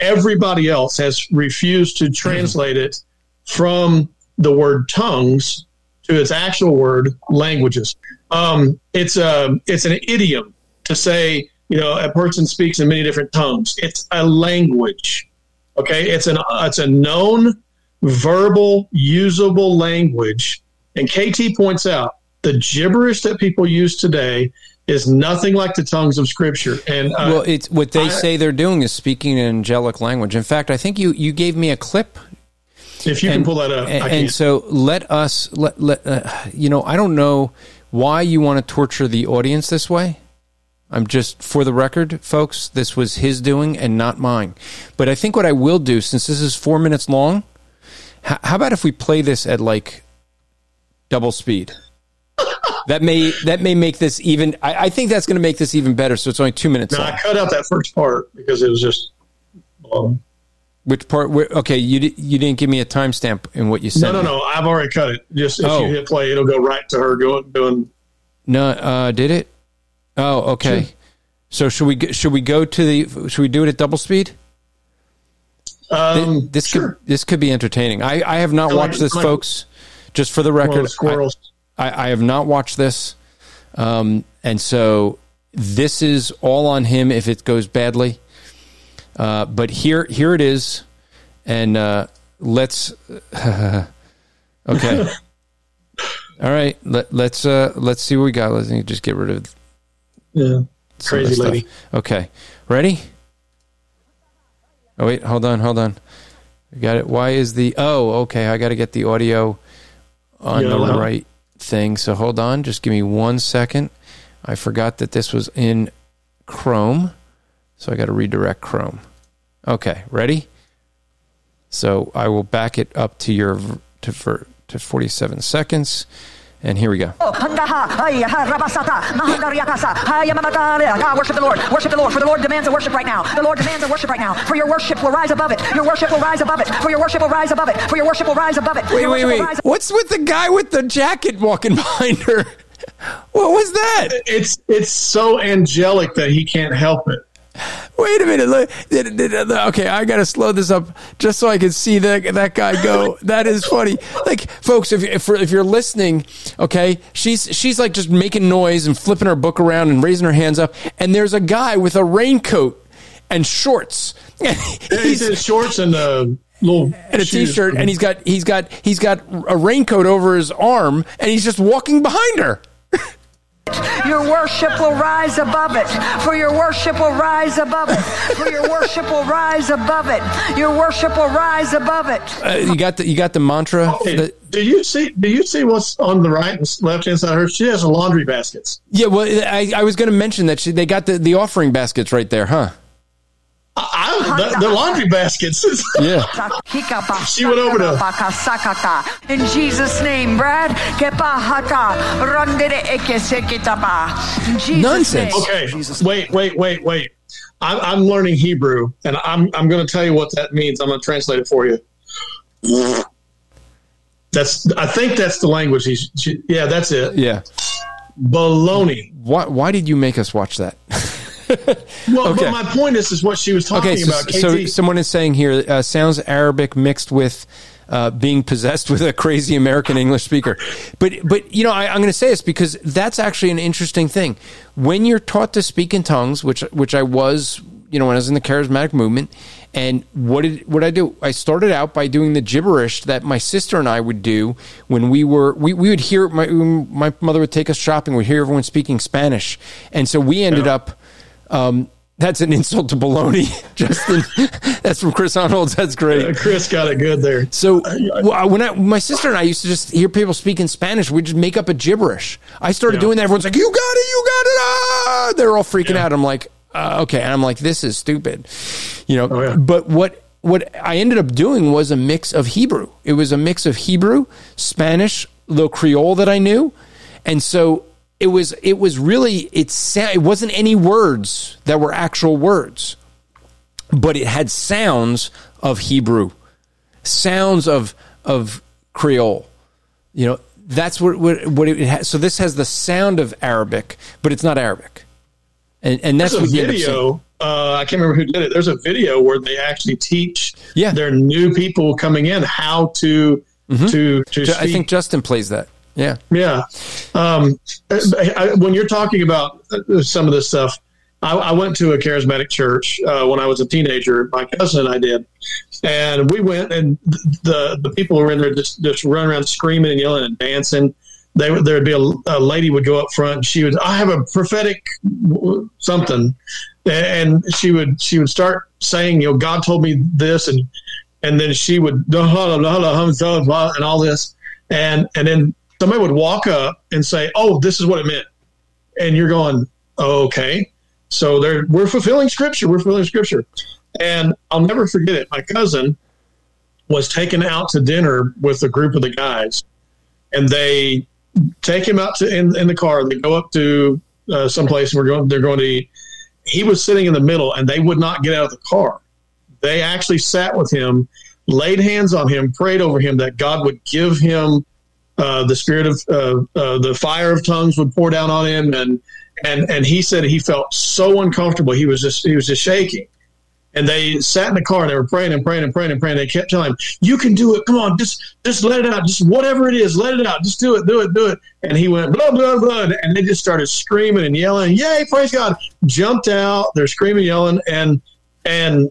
everybody else has refused to translate it from the word tongues to its actual word languages. Um, it's a it's an idiom to say you know, a person speaks in many different tongues. It's a language. Okay, it's an it's a known, verbal, usable language. And KT points out the gibberish that people use today is nothing like the tongues of Scripture. And uh, well, it's what they I, say they're doing is speaking an angelic language. In fact, I think you you gave me a clip. If you and, can pull that up, and, I and so let us let let uh, you know. I don't know why you want to torture the audience this way. I'm just for the record, folks. This was his doing and not mine. But I think what I will do, since this is four minutes long, h- how about if we play this at like double speed? that may that may make this even. I, I think that's going to make this even better. So it's only two minutes No. I cut out that first part because it was just. Um, Which part? Where, okay, you you didn't give me a timestamp in what you said. no, no, no. I've already cut it. Just if Oh. you hit play, it'll go right to her doing doing. No, uh, did it? Oh, okay. Sure. So should we should we go to the should we do it at double speed? Um, this sure. could this could be entertaining. I, I have not like- watched this, folks. Just for the record, squirrels. I, I, I have not watched this, um, and so this is all on him if it goes badly. Uh, but here here it is, and uh, let's. okay. all right. Let, let's uh, let's see what we got. Let's just get rid of yeah, of crazy stuff. lady. Okay, ready? Oh wait, hold on, hold on. I got it. Why is the oh okay? I got to get the audio on Yeah, the right thing. So hold on, just give me one second. I forgot that this was in Chrome, so I got to redirect Chrome. Okay, ready? So I will back it up to your to for to forty seven seconds, and here we go. Oh, worship the Lord. Worship the Lord. For the Lord demands a worship right now. The Lord demands a worship right now. For your worship will rise above it. Your worship will rise above it. For your worship will rise above it. For your worship will rise above it. Wait, wait, wait. rise- What's with the guy with the jacket walking behind her? What was that? It's it's so angelic that he can't help it. Wait a minute. Look, Okay, I got to slow this up just so I can see that that guy go. That is funny. Like, folks, if if, if you're listening, okay, she's she's like just making noise and flipping her book around and raising her hands up, and there's a guy with a raincoat and shorts. He's in shorts and a little and a shoes. t-shirt, and he's got he's got he's got a raincoat over his arm, and he's just walking behind her. Your worship will rise above it. For your worship will rise above it. For your worship will rise above it. Your worship will rise above it. Uh, you got the you got the mantra. Hey, that- do you see? Do you see what's on the right and left hand side of her? She has a laundry baskets. yeah, well, I, I was going to mention that she, they got the, the offering baskets right there, huh? I, the, the laundry baskets. Yeah. She went over to- In Jesus' name, Brad. In Jesus' Nonsense. name. okay. Wait, wait, wait, wait. I'm, I'm learning Hebrew, and I'm I'm going to tell you what that means. I'm going to translate it for you. That's. I think that's the language. He's. She, yeah, that's it. Yeah. Baloney. Why why did you make us watch that? Well, Okay. but my point is, is what she was talking Okay, so, about. so someone is saying here uh, sounds Arabic mixed with uh, being possessed with a crazy American English speaker. But but you know I, I'm going to say this because that's actually an interesting thing. When you're taught to speak in tongues, which which I was, you know, when I was in the charismatic movement, and what did what I do? I started out by doing the gibberish that my sister and I would do when we were we, we would hear my my mother would take us shopping. We'd hear everyone speaking Spanish, and so we ended up. Um, that's an insult to baloney, Justin. that's from Chris Arnold's. That's Uh, great. Chris got it good there. So when I, my sister and I used to just hear people speak in Spanish, we just make up a gibberish. I started Yeah. doing that. Everyone's like, "You got it, you got it!" Ah! They're all freaking Yeah. out. I'm like, uh, "Okay," and I'm like, "This is stupid," you know. Oh, yeah. But what what I ended up doing was a mix of Hebrew. It was a mix of Hebrew, Spanish, the Creole that I knew, and so it was it was really it sa- it wasn't any words that were actual words but it had sounds of Hebrew, sounds of of Creole. You know, that's what what, what it has. So this has the sound of Arabic, but it's not Arabic, and and that's There's a what you end up seeing. video. Uh, I can't remember who did it. There's a video where they actually teach Yeah. their new people coming in how to to to Ju- I think Justin plays that. Yeah, yeah. Um, I, I, when you're talking about uh, some of this stuff, I, I went to a charismatic church uh, when I was a teenager. My cousin and I did, and we went, and the the people were in there just just run around screaming and yelling and dancing. They there'd be a, a lady would go up front. And she would I have a prophetic something, and she would she would start saying, you know, God told me this, and and then she would and all this, and and then somebody would walk up and say, "Oh, this is what it meant," and you're going, oh, "Okay." So we're fulfilling scripture. We're fulfilling scripture, and I'll never forget it. My cousin was taken out to dinner with a group of the guys, and they take him out to in, in the car. They go up to uh, someplace. We're going. They're going to eat. He was sitting in the middle, and they would not get out of the car. They actually sat with him, laid hands on him, prayed over him that God would give him uh, the spirit of uh, uh, the fire of tongues would pour down on him, and and and he said he felt so uncomfortable. He was just he was just shaking. And they sat in the car and they were praying and praying and praying and praying. They kept telling him, "You can do it. Come on, just just let it out. Just whatever it is, let it out. Just do it, do it, do it." And he went blah blah blah, and they just started screaming and yelling, "Yay, praise God!" Jumped out. They're screaming, yelling, and and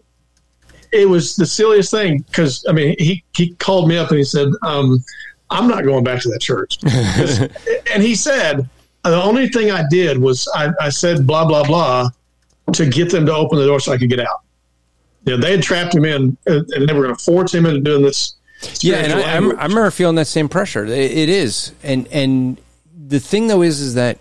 it was the silliest thing because I mean he he called me up and he said, um, "I'm not going back to that church," and he said the only thing I did was I, I said blah blah blah to get them to open the door so I could get out you know, they had trapped him in, and they were going to force him into doing this. Yeah, and I, I, remember feeling that same pressure. It, is, and and the thing though is, is that,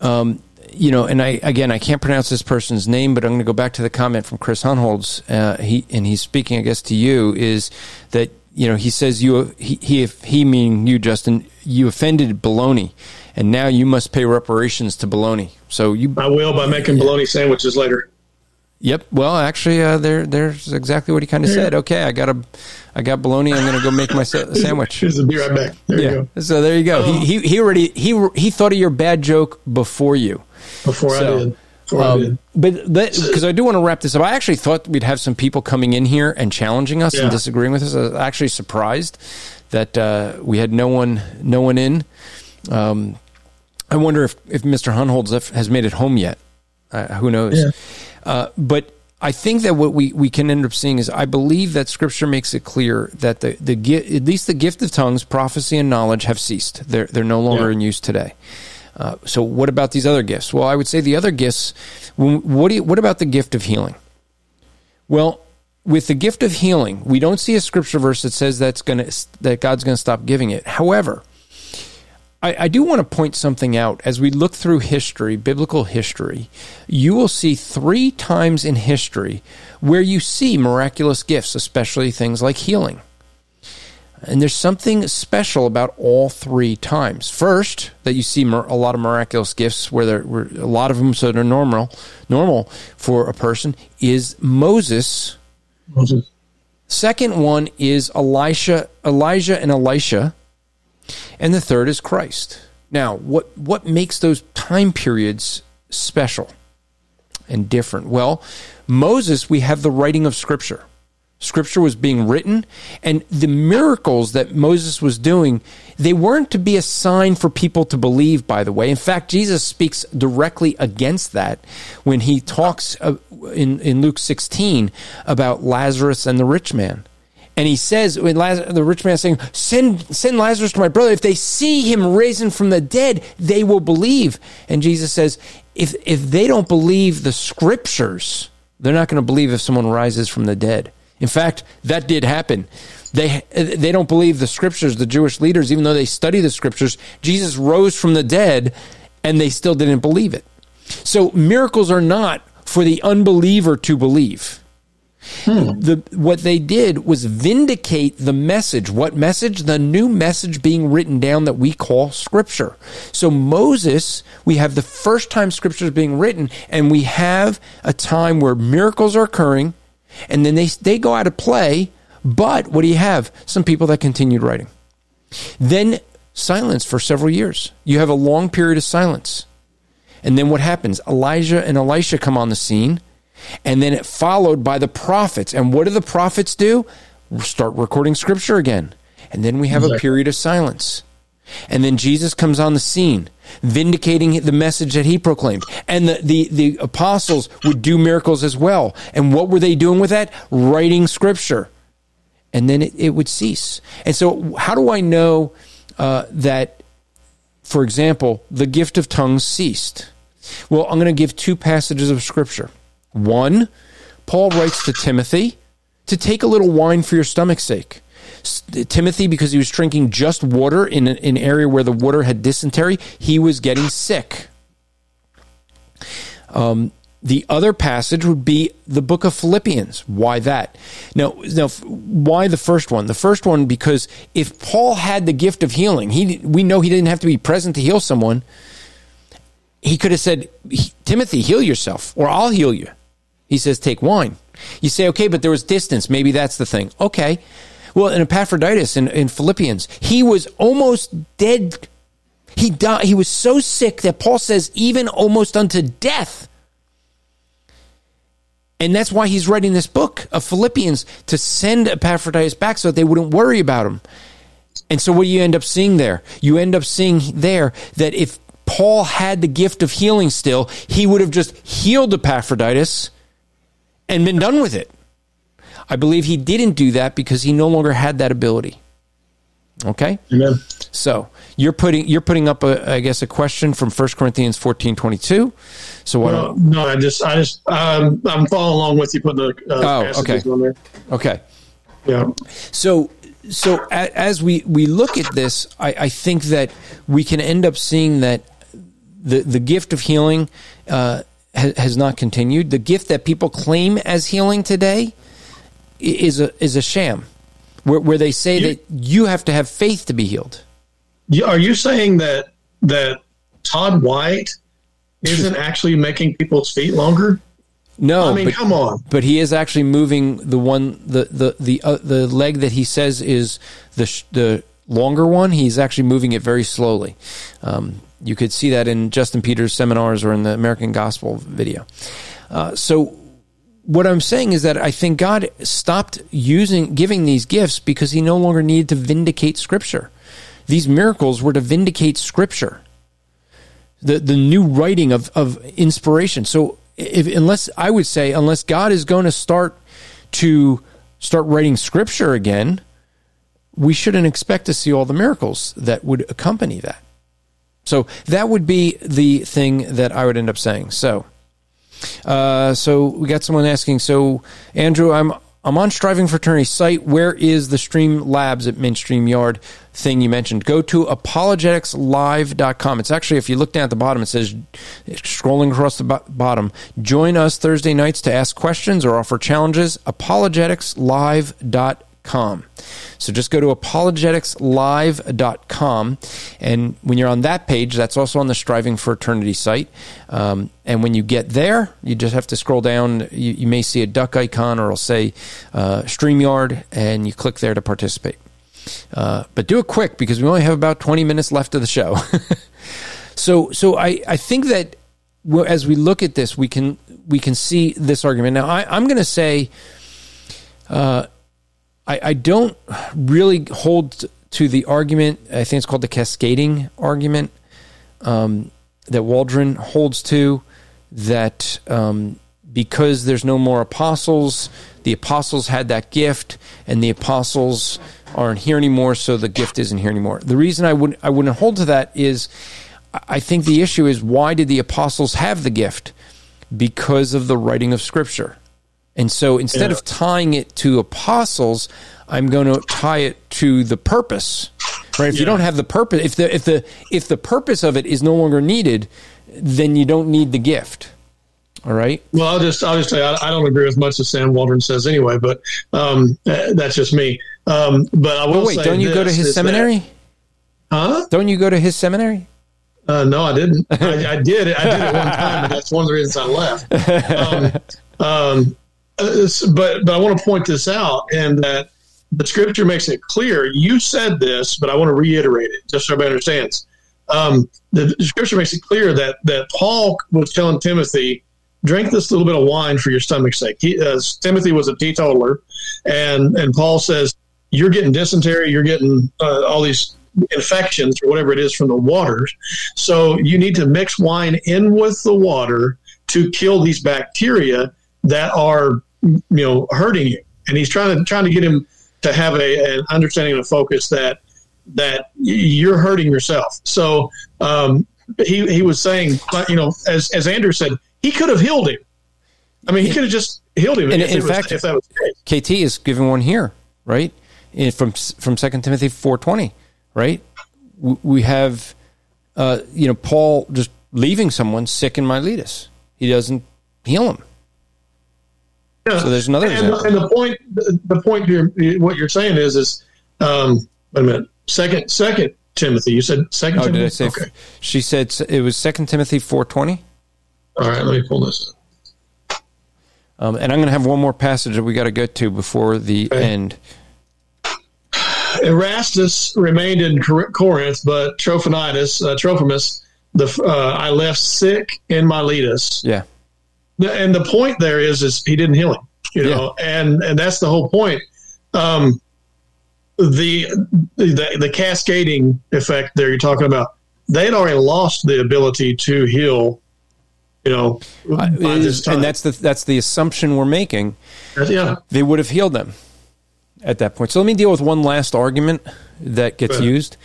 um, you know, and I again I can't pronounce this person's name, but I'm going to go back to the comment from Chris Hohnholz. Uh, he and he's speaking, I guess, to you is that you know he says you he he, he meaning you, Justin, you offended baloney and now you must pay reparations to baloney. So you, I will by making bologna sandwiches later. Yep. Well, actually, uh, there there's exactly what he kind of said. Okay, I got a, I got bologna. I'm going to go make my sa- sandwich. Be right back. There yeah. you go. So there you go. He, he he already he he thought of your bad joke before you. Before so, I did. Um, But because I do want to wrap this up, I actually thought we'd have some people coming in here and challenging us yeah. and disagreeing with us. I was actually surprised that uh, we had no one no one in. Um, I wonder if if Mr. Hohnholz has made it home yet. Uh, who knows? Yeah. Uh, but I think that what we, we can end up seeing is I believe that Scripture makes it clear that the, the at least the gift of tongues, prophecy, and knowledge have ceased. They're they're no longer yeah. in use today. Uh, so what about these other gifts? Well, I would say the other gifts. What do you, what about the gift of healing? Well, with the gift of healing, we don't see a scripture verse that says that's going to that God's going to stop giving it. However, I, I do want to point something out. As we look through history, biblical history, you will see three times in history where you see miraculous gifts, especially things like healing. And there's something special about all three times. First, that you see a lot of miraculous gifts where there were a lot of them so they're normal, normal for a person is Moses. Moses. Second one is Elisha, Elijah and Elisha and the third is Christ. Now, what, what makes those time periods special and different? Well, Moses, we have the writing of Scripture. Scripture was being written, and the miracles that Moses was doing, they weren't to be a sign for people to believe, by the way. In fact, Jesus speaks directly against that when he talks uh, in, in Luke 16 about Lazarus and the rich man. And he says, when Lazarus, the rich man saying, send, send Lazarus to my brother. If they see him risen from the dead, they will believe. And Jesus says, if, if they don't believe the scriptures, they're not going to believe if someone rises from the dead. In fact, that did happen. They, they don't believe the scriptures, the Jewish leaders, even though they study the scriptures. Jesus rose from the dead and they still didn't believe it. So miracles are not for the unbeliever to believe. Hmm. The, what they did was vindicate the message. What message? The new message being written down that we call Scripture. So Moses, we have the first time Scripture is being written, and we have a time where miracles are occurring, and then they they go out of play. But what do you have? Some people that continued writing. Then silence for several years. You have a long period of silence. And then what happens? Elijah and Elisha come on the scene and then it followed by the prophets. And what do the prophets do? Start recording scripture again. And then we have a period of silence. And then Jesus comes on the scene, vindicating the message that he proclaimed. And the, the, the apostles would do miracles as well. And what were they doing with that? Writing scripture. And then it, it would cease. And so, how do I know uh, that, for example, the gift of tongues ceased? Well, I'm going to give two passages of scripture. One, Paul writes to Timothy, to take a little wine for your stomach's sake. Timothy, because he was drinking just water in an area where the water had dysentery, he was getting sick. Um, the other passage would be the book of Philippians. Why that? Now, now, why the first one? The first one because if Paul had the gift of healing, he we know he didn't have to be present to heal someone. He could have said, "Timothy, heal yourself, or I'll heal you." He says, "Take wine." You say, "Okay, but there was distance. Maybe that's the thing." Okay. Well, in Epaphroditus in, in Philippians, he was almost dead. He died. He was so sick that Paul says, even almost unto death and that's why he's writing this book of Philippians to send Epaphroditus back so that they wouldn't worry about him. And so, what do you end up seeing there? You end up seeing there that if Paul had the gift of healing still, he would have just healed Epaphroditus and been done with it. I believe he didn't do that because he no longer had that ability. Okay? Amen. So, you're putting you're putting up a I guess a question from 1 Corinthians 14:22. So what? No, no, I just I just um, I'm following along with you putting the uh, oh, okay. on there. Okay. Yeah. So so as we we look at this, I, I think that we can end up seeing that the the gift of healing uh, has, has not continued. The gift that people claim as healing today is a is a sham, where where they say you, that you have to have faith to be healed. Are you saying that that Todd White isn't actually making people's feet longer? No, I mean, but, come on. But he is actually moving the one the the the uh, the leg that he says is the sh- the longer one. He's actually moving it very slowly. Um, you could see that in Justin Peters' seminars or in the American Gospel video. Uh, so what I'm saying is that I think God stopped using giving these gifts because he no longer needed to vindicate Scripture. These miracles were to vindicate Scripture, the the new writing of of inspiration. So, if unless I would say, unless God is going to start to start writing Scripture again, we shouldn't expect to see all the miracles that would accompany that. So that would be the thing that I would end up saying. So. Uh, so we got someone asking. So Andrew, I'm I'm on Striving for Eternity site. Where is the Stream Labs at Mainstream Yard thing you mentioned? Go to apologeticslive.com. It's actually, if you look down at the bottom, it says, scrolling across the bottom, join us Thursday nights to ask questions or offer challenges. apologeticslive.com apologeticslive.com. So just go to apologeticslive.com. And when you're on that page, that's also on the Striving for Eternity site. Um, and when you get there, you just have to scroll down. You, you may see a duck icon or it'll say uh, StreamYard, and you click there to participate. Uh, but do it quick because we only have about 20 minutes left of the show. so so I, I think that as we look at this, we can we can see this argument. Now I, I'm going to say uh, I, I don't really hold to the argument. I think it's called the cascading argument um, that Waldron holds to that um, because there's no more apostles, the apostles had that gift, and the apostles aren't here anymore, so the gift isn't here anymore. The reason I wouldn't I wouldn't hold to that is I think the issue is why did the apostles have the gift? Because of the writing of Scripture. And so instead yeah. of tying it to apostles, I'm going to tie it to the purpose. Right? If yeah. you don't have the purpose, if the if the if the purpose of it is no longer needed, then you don't need the gift. All right. Well, I'll just I'll just say I, I don't agree with much as Sam Waldron says anyway, but um, that's just me. Um, but I will oh, wait, don't you go to his seminary? That, huh? Don't you go to his seminary? Uh, no, I didn't. I, I, did. I did it one time, but that's one of the reasons I left. Um, um, uh, but but I want to point this out, and that the scripture makes it clear. You said this, but I want to reiterate it just so everybody understands. Um, the, scripture makes it clear that that Paul was telling Timothy, drink this little bit of wine for your stomach's sake. He, uh, Timothy was a teetotaler, and and Paul says you're getting dysentery, you're getting uh, all these infections or whatever it is from the waters. So you need to mix wine in with the water to kill these bacteria that are you know hurting you. And he's trying to trying to get him to have a, an understanding and a focus that that you're hurting yourself. So um, he he was saying, you know, as as Andrew said, he could have healed him. I mean, he could have just healed him. And if in was- fact- if that was the case. KT is giving one here, right? In, from from Second Timothy four twenty, right? We, we have, uh, you know, Paul just leaving someone sick in Miletus. He doesn't heal him. Yeah. So there's another and, example. and the point, the, the point you're, what you're saying is, is um, wait a minute, second, second Timothy. You said second Oh, Timothy. did I say? Okay. She said it was Second Timothy four twenty. All right, let me pull this. Um, and I'm going to have one more passage that we got to get to before the Okay. end. Erastus remained in Corinth, but Trophonitis, uh, Trophimus, the uh, I left sick in Miletus. Yeah, The- and the point there is is he didn't heal him you know and and that's the whole point um the, the the cascading effect there you're talking about they had already lost the ability to heal you know by It this is- time. and that's the that's the assumption we're making. yeah They would have healed them at that point. So let me deal with one last argument that gets used,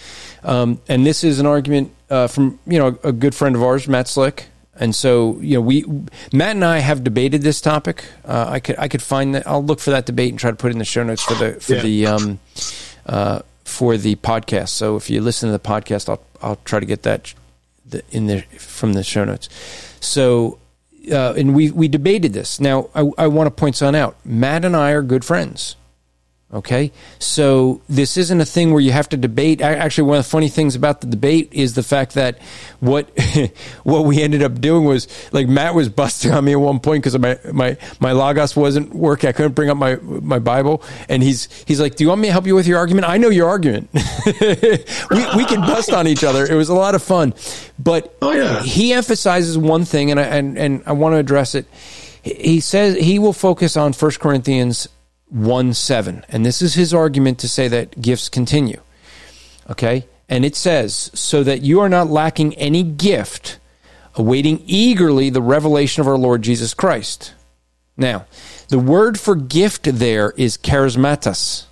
um, and this is an argument uh, from you know a good friend of ours, Matt Slick. And so, you know, we Matt and I have debated this topic. Uh, I could I could find that. I'll look for that debate and try to put it in the show notes for the for Yeah. the um, uh, for the podcast. So if you listen to the podcast, I'll I'll try to get that in there from the show notes. So, uh, and we we debated this. Now, I, I want to point something out. Matt and I are good friends. Okay, so this isn't a thing where you have to debate. Actually, one of the funny things about the debate is the fact that what what we ended up doing was like Matt was busting on me at one point because my my my logos wasn't working. I couldn't bring up my my Bible, and he's he's like, "Do you want me to help you with your argument? I know your argument." we we can bust on each other. It was a lot of fun, but Oh, yeah. he emphasizes one thing, and I, and and I want to address it. He says he will focus on First Corinthians 1 7. And this is his argument to say that gifts continue. Okay? And it says, so that you are not lacking any gift, awaiting eagerly the revelation of our Lord Jesus Christ. Now, the word for gift there is charismatos.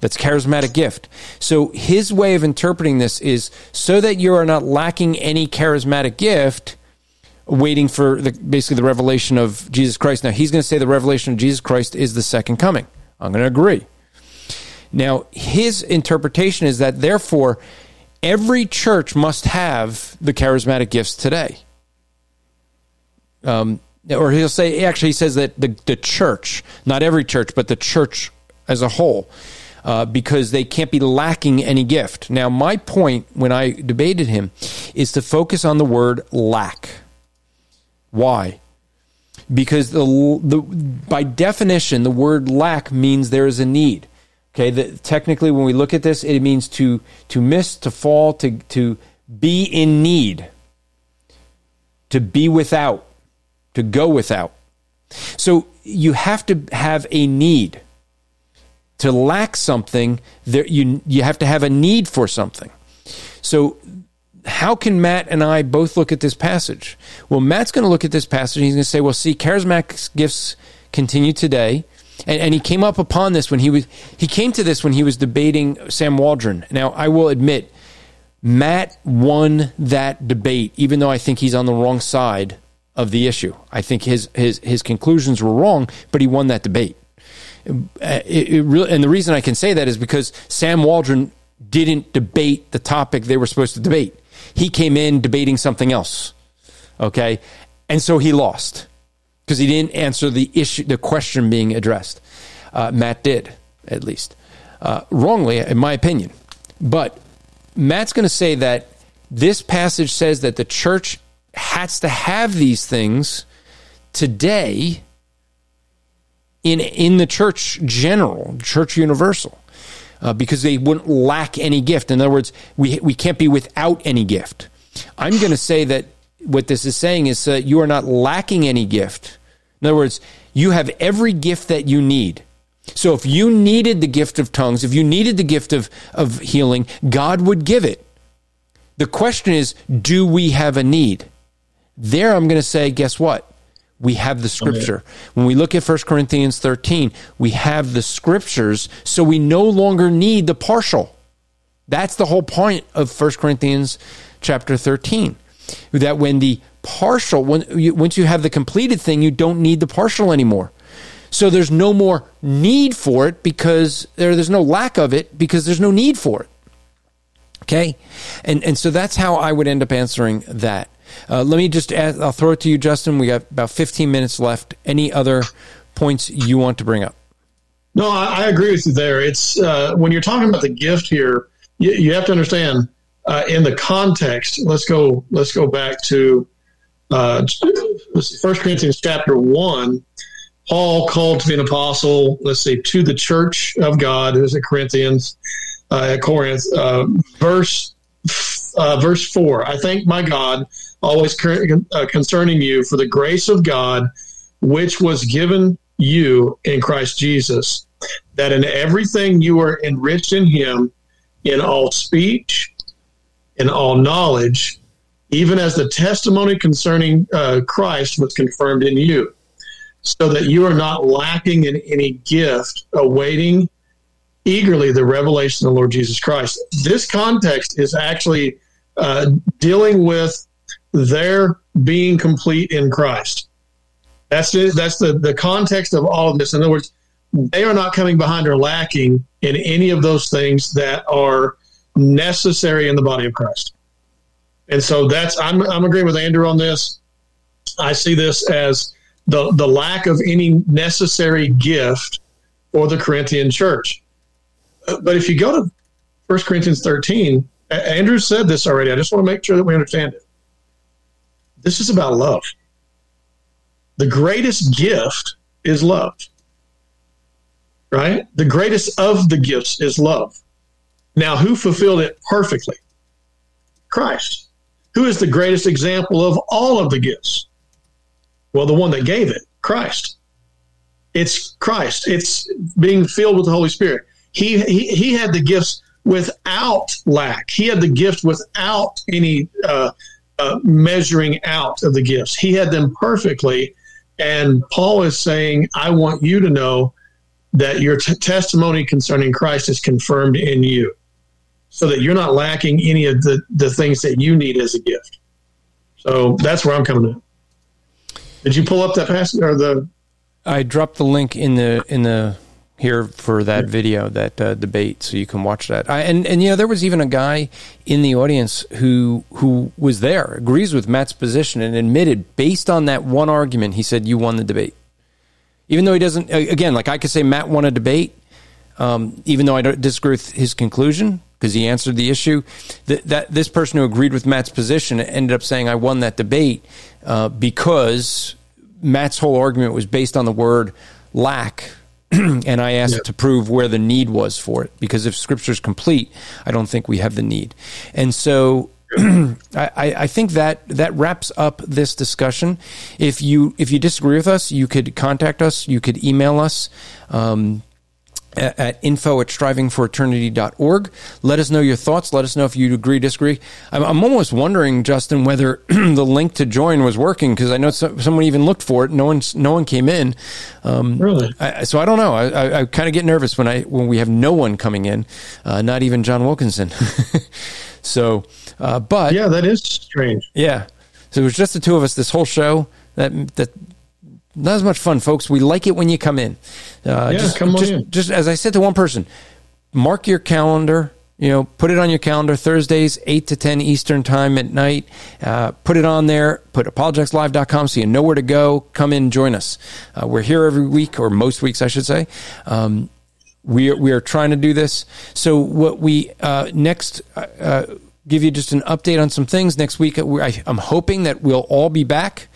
That's charismatic gift. So his way of interpreting this is so that you are not lacking any charismatic gift, waiting for the, basically the revelation of Jesus Christ. Now he's going to say the revelation of Jesus Christ is the second coming. I'm going to agree. Now his interpretation is that therefore every church must have the charismatic gifts today. Um, or he'll say actually he says that the, the church, not every church, but the church as a whole, uh, because they can't be lacking any gift. Now, my point when I debated him is to focus on the word lack. Why? Because the, the by definition, the word lack means there is a need. Okay, the, technically, when we look at this, it means to to miss, to fall, to to be in need, to be without, to go without. So you have to have a need. To lack something, there you you have to have a need for something. So how can Matt and I both look at this passage? Well, Matt's going to look at this passage and he's going to say, well, see, charismatic gifts continue today. And, and he came up upon this when he was, he came to this when he was debating Sam Waldron. Now, I will admit, Matt won that debate, even though I think he's on the wrong side of the issue. I think his, his, his conclusions were wrong, but he won that debate. Uh, it, it really, and the reason I can say that is because Sam Waldron didn't debate the topic they were supposed to debate. He came in debating something else. Okay. And so he lost because he didn't answer the issue, the question being addressed. Uh, Matt did, at least. Uh, wrongly, in my opinion. But Matt's going to say that this passage says that the church has to have these things today in in the church general, church universal, uh, because they wouldn't lack any gift. In other words, we we can't be without any gift. I'm going to say that what this is saying is that you are not lacking any gift. In other words, you have every gift that you need. So if you needed the gift of tongues, if you needed the gift of, of healing, God would give it. The question is, do we have a need? There, I'm going to say, guess what? We have the scripture. When we look at 1 Corinthians 13, we have the scriptures, so we no longer need the partial. That's the whole point of 1 Corinthians chapter 13. That when the partial. When you, once you have the completed thing, you don't need the partial anymore. So there's no more need for it because there, there's no lack of it because there's no need for it. Okay, and and so that's how I would end up answering that. Uh, let me just add, I'll throw it to you, Justin. We got about 15 minutes left. Any other points you want to bring up? No, I, I agree with you there. It's uh, when you're talking about the gift here, you, you have to understand uh, in the context. Let's go. Let's go back to uh, First Corinthians chapter one. Paul called to be an apostle. Let's see, to the church of God, who's at Corinthians, uh, at Corinth. Uh, verse uh, verse four. I thank my God always uh, concerning you for the grace of God, which was given you in Christ Jesus, that in everything you are enriched in Him, in all speech, in all knowledge, even as the testimony concerning uh, Christ was confirmed in you, so that you are not lacking in any gift, awaiting eagerly the revelation of the Lord Jesus Christ. This context is actually uh, dealing with their being complete in Christ. That's the, that's the, the context of all of this. In other words, they are not coming behind or lacking in any of those things that are necessary in the body of Christ. And so that's I'm I'm agreeing with Andrew on this. I see this as the the lack of any necessary gift for the Corinthian church. But if you go to 1 Corinthians 13, Andrew said this already. I just want to make sure that we understand it. This is about love. The greatest gift is love. Right? The greatest of the gifts is love. Now, who fulfilled it perfectly? Christ. Who is the greatest example of all of the gifts? Well, the one that gave it, Christ. It's Christ. It's being filled with the Holy Spirit. He, he, he had the gifts without lack. He had the gift without any uh, uh, measuring out of the gifts. He had them perfectly. And Paul is saying, I want you to know that your t- testimony concerning Christ is confirmed in you so that you're not lacking any of the, the things that you need as a gift. So that's where I'm coming in. Did you pull up that passage or the? I dropped the link in the in the here for that video, that uh, debate, so you can watch that. I, and and you know, there was even a guy in the audience who who was there, agrees with Matt's position, and admitted based on that one argument, he said you won the debate. Even though he doesn't, again, like I could say Matt won a debate, um, even though I don't disagree with his conclusion because he answered the issue. That, that this person who agreed with Matt's position ended up saying I won that debate uh, because Matt's whole argument was based on the word lack and I asked yep. to prove where the need was for it because if Scripture is complete, I don't think we have the need. And so I, I, think that that wraps up this discussion. If you if you disagree with us, you could contact us. You could email us. Um, at, info at strivingforeternity.org. Let us know your thoughts. Let us know if you agree, disagree. I'm, I'm almost wondering, Justin, whether the link to join was working because I know so, someone even looked for it. No one, no one came in. Um, really? I, so I don't know. I, I, I kind of get nervous when I when we have no one coming in, uh, not even John Wilkinson. so, uh, but yeah, that is strange. Yeah. So it was just the two of us this whole show. That that not as much fun, folks. We like it when you come in. Uh, yeah, just, come on just, in. Just as I said to one person, mark your calendar. You know, put it on your calendar. Thursdays, eight to ten Eastern time at night. Uh, put it on there. Put apologeticslive.com so you know where to go. Come in, join us. Uh, we're here every week, or most weeks, I should say. Um, we are, we are trying to do this. So what we uh, next uh, uh, give you just an update on some things next week. I, am hoping that we'll all be back.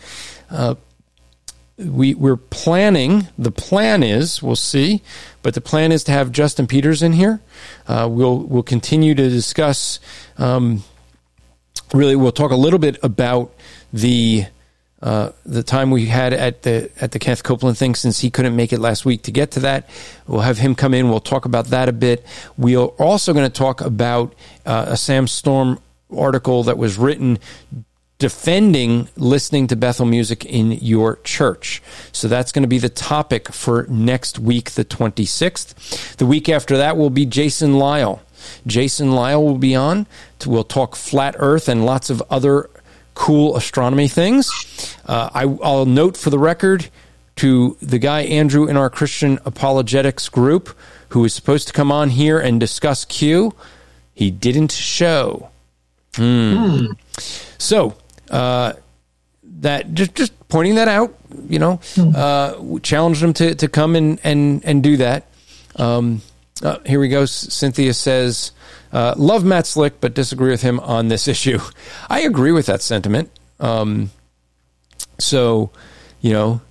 We we're planning. The plan is we'll see, but the plan is to have Justin Peters in here. Uh, we'll we'll continue to discuss. Um, really, we'll talk a little bit about the. Uh, the time we had at the at the Kenneth Copeland thing, since he couldn't make it last week to get to that, we'll have him come in. We'll talk about that a bit. We're also going to talk about uh, a Sam Storm article that was written defending listening to Bethel music in your church. So that's going to be the topic for next week, the 26th. The week after that will be Jason Lisle. Jason Lisle will be on. We'll talk flat earth and lots of other cool astronomy things. Uh, I, I'll note for the record to the guy Andrew in our Christian apologetics group who was supposed to come on here and discuss Q. He didn't show. Hmm. So uh, that just just pointing that out, you know, uh, challenged him to, to come and, and, and do that. Um, uh, here we go. Cynthia says, uh, "Love Matt Slick, but disagree with him on this issue." I agree with that sentiment. Um, so, you know,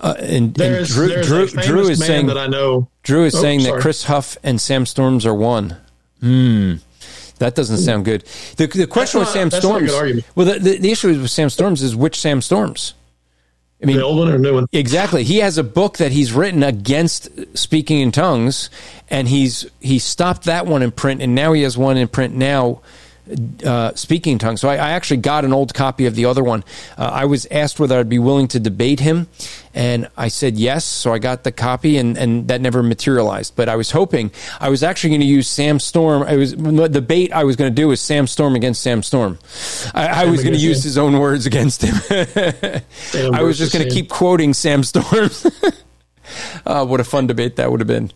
uh, and, and There's, Drew, Drew, Drew is saying that I know. Drew is Oh, saying that. Chris Huff and Sam Storms are one. Hmm. That doesn't hmm. sound good. The, the question with not- Sam that's not a good Storms. Well, the, the, the issue with Sam Storms is which Sam Storms. I mean, the old one or new one? Exactly. He has a book that he's written against speaking in tongues, and he's he stopped that one in print, and now he has one in print now. Uh, speaking in tongues. So I, I actually got an old copy of the other one. Uh, I was asked whether I'd be willing to debate him, and I said yes. So I got the copy, and, and that never materialized. But I was hoping I was actually going to use Sam Storm. I was the debate I was going to do was Sam Storm against Sam Storm. I, I was going to use his own words against him. I was just going to keep quoting Sam Storm. uh, what a fun debate that would have been.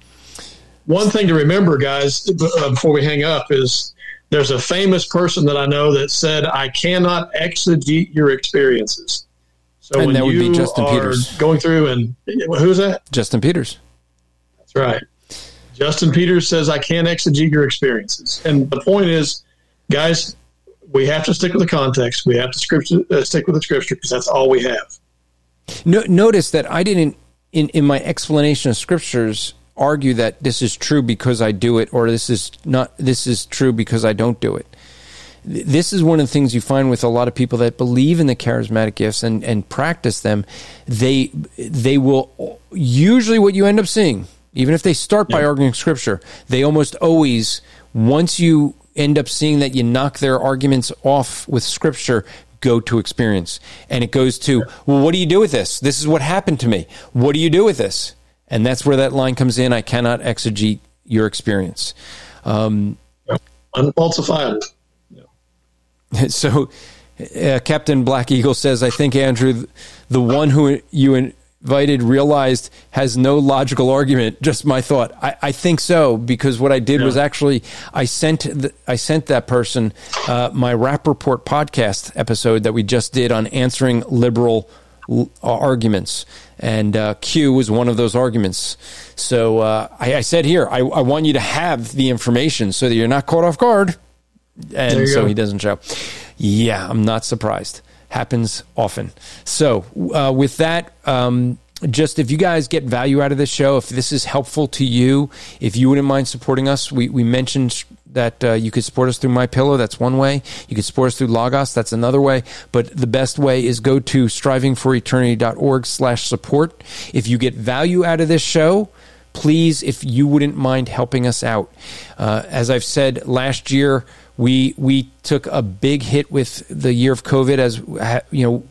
One thing to remember, guys, uh, before we hang up, is there's a famous person that I know that said, "I cannot exegete your experiences." So And when that would be you Justin are Peters. going through and who's that? Justin Peters. That's right. Justin Peters says, I can't exegete your experiences. And the point is, guys, we have to stick with the context. We have to scripture, uh, stick with the scripture because that's all we have. No, notice that I didn't, in, in my explanation of scriptures, argue that this is true because I do it, or this is not. This is true because I don't do it. This is one of the things you find with a lot of people that believe in the charismatic gifts and, and practice them. They they will usually what you end up seeing, even if they start by arguing scripture, they almost always once you end up seeing that you knock their arguments off with scripture, go to experience. And it goes to, well, what do you do with this? This is what happened to me. What do you do with this? And that's where that line comes in. I cannot exegete your experience. Um, Unfalsifiable. so, uh, Captain Black Eagle says, I think, Andrew, the one who you invited realized has no logical argument. Just my thought. I, I think so because what I did was actually I sent the, I sent that person uh, my Rapp Report podcast episode that we just did on answering liberal l- arguments, and uh, Q was one of those arguments. So uh, I, I said here, I, I want you to have the information so that you're not caught off guard and so go. he doesn't show. Yeah, I'm not surprised. Happens often. So, uh, with that, um, just if you guys get value out of this show, if this is helpful to you, if you wouldn't mind supporting us, we, we mentioned that uh, you could support us through My Pillow. That's one way. You could support us through Logos. That's another way. But the best way is go to strivingforeternity.org slash support. If you get value out of this show, please, if you wouldn't mind helping us out. Uh, as I've said last year, we we took a big hit with the year of COVID. As you know,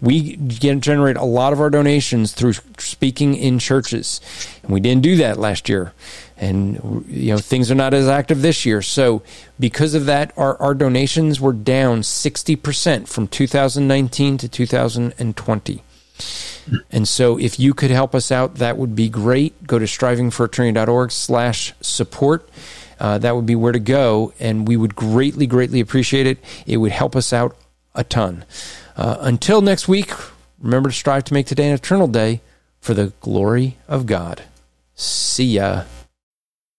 we gen- generate a lot of our donations through speaking in churches, and we didn't do that last year. And you know, things are not as active this year. So, because of that, our, our donations were down sixty percent from 2019 to 2020. And so if you could help us out, that would be great. Go to strivingforeternity.org slash support. Uh, that would be where to go. And we would greatly, greatly appreciate it. It would help us out a ton. Uh, until next week, remember to strive to make today an eternal day for the glory of God. See ya.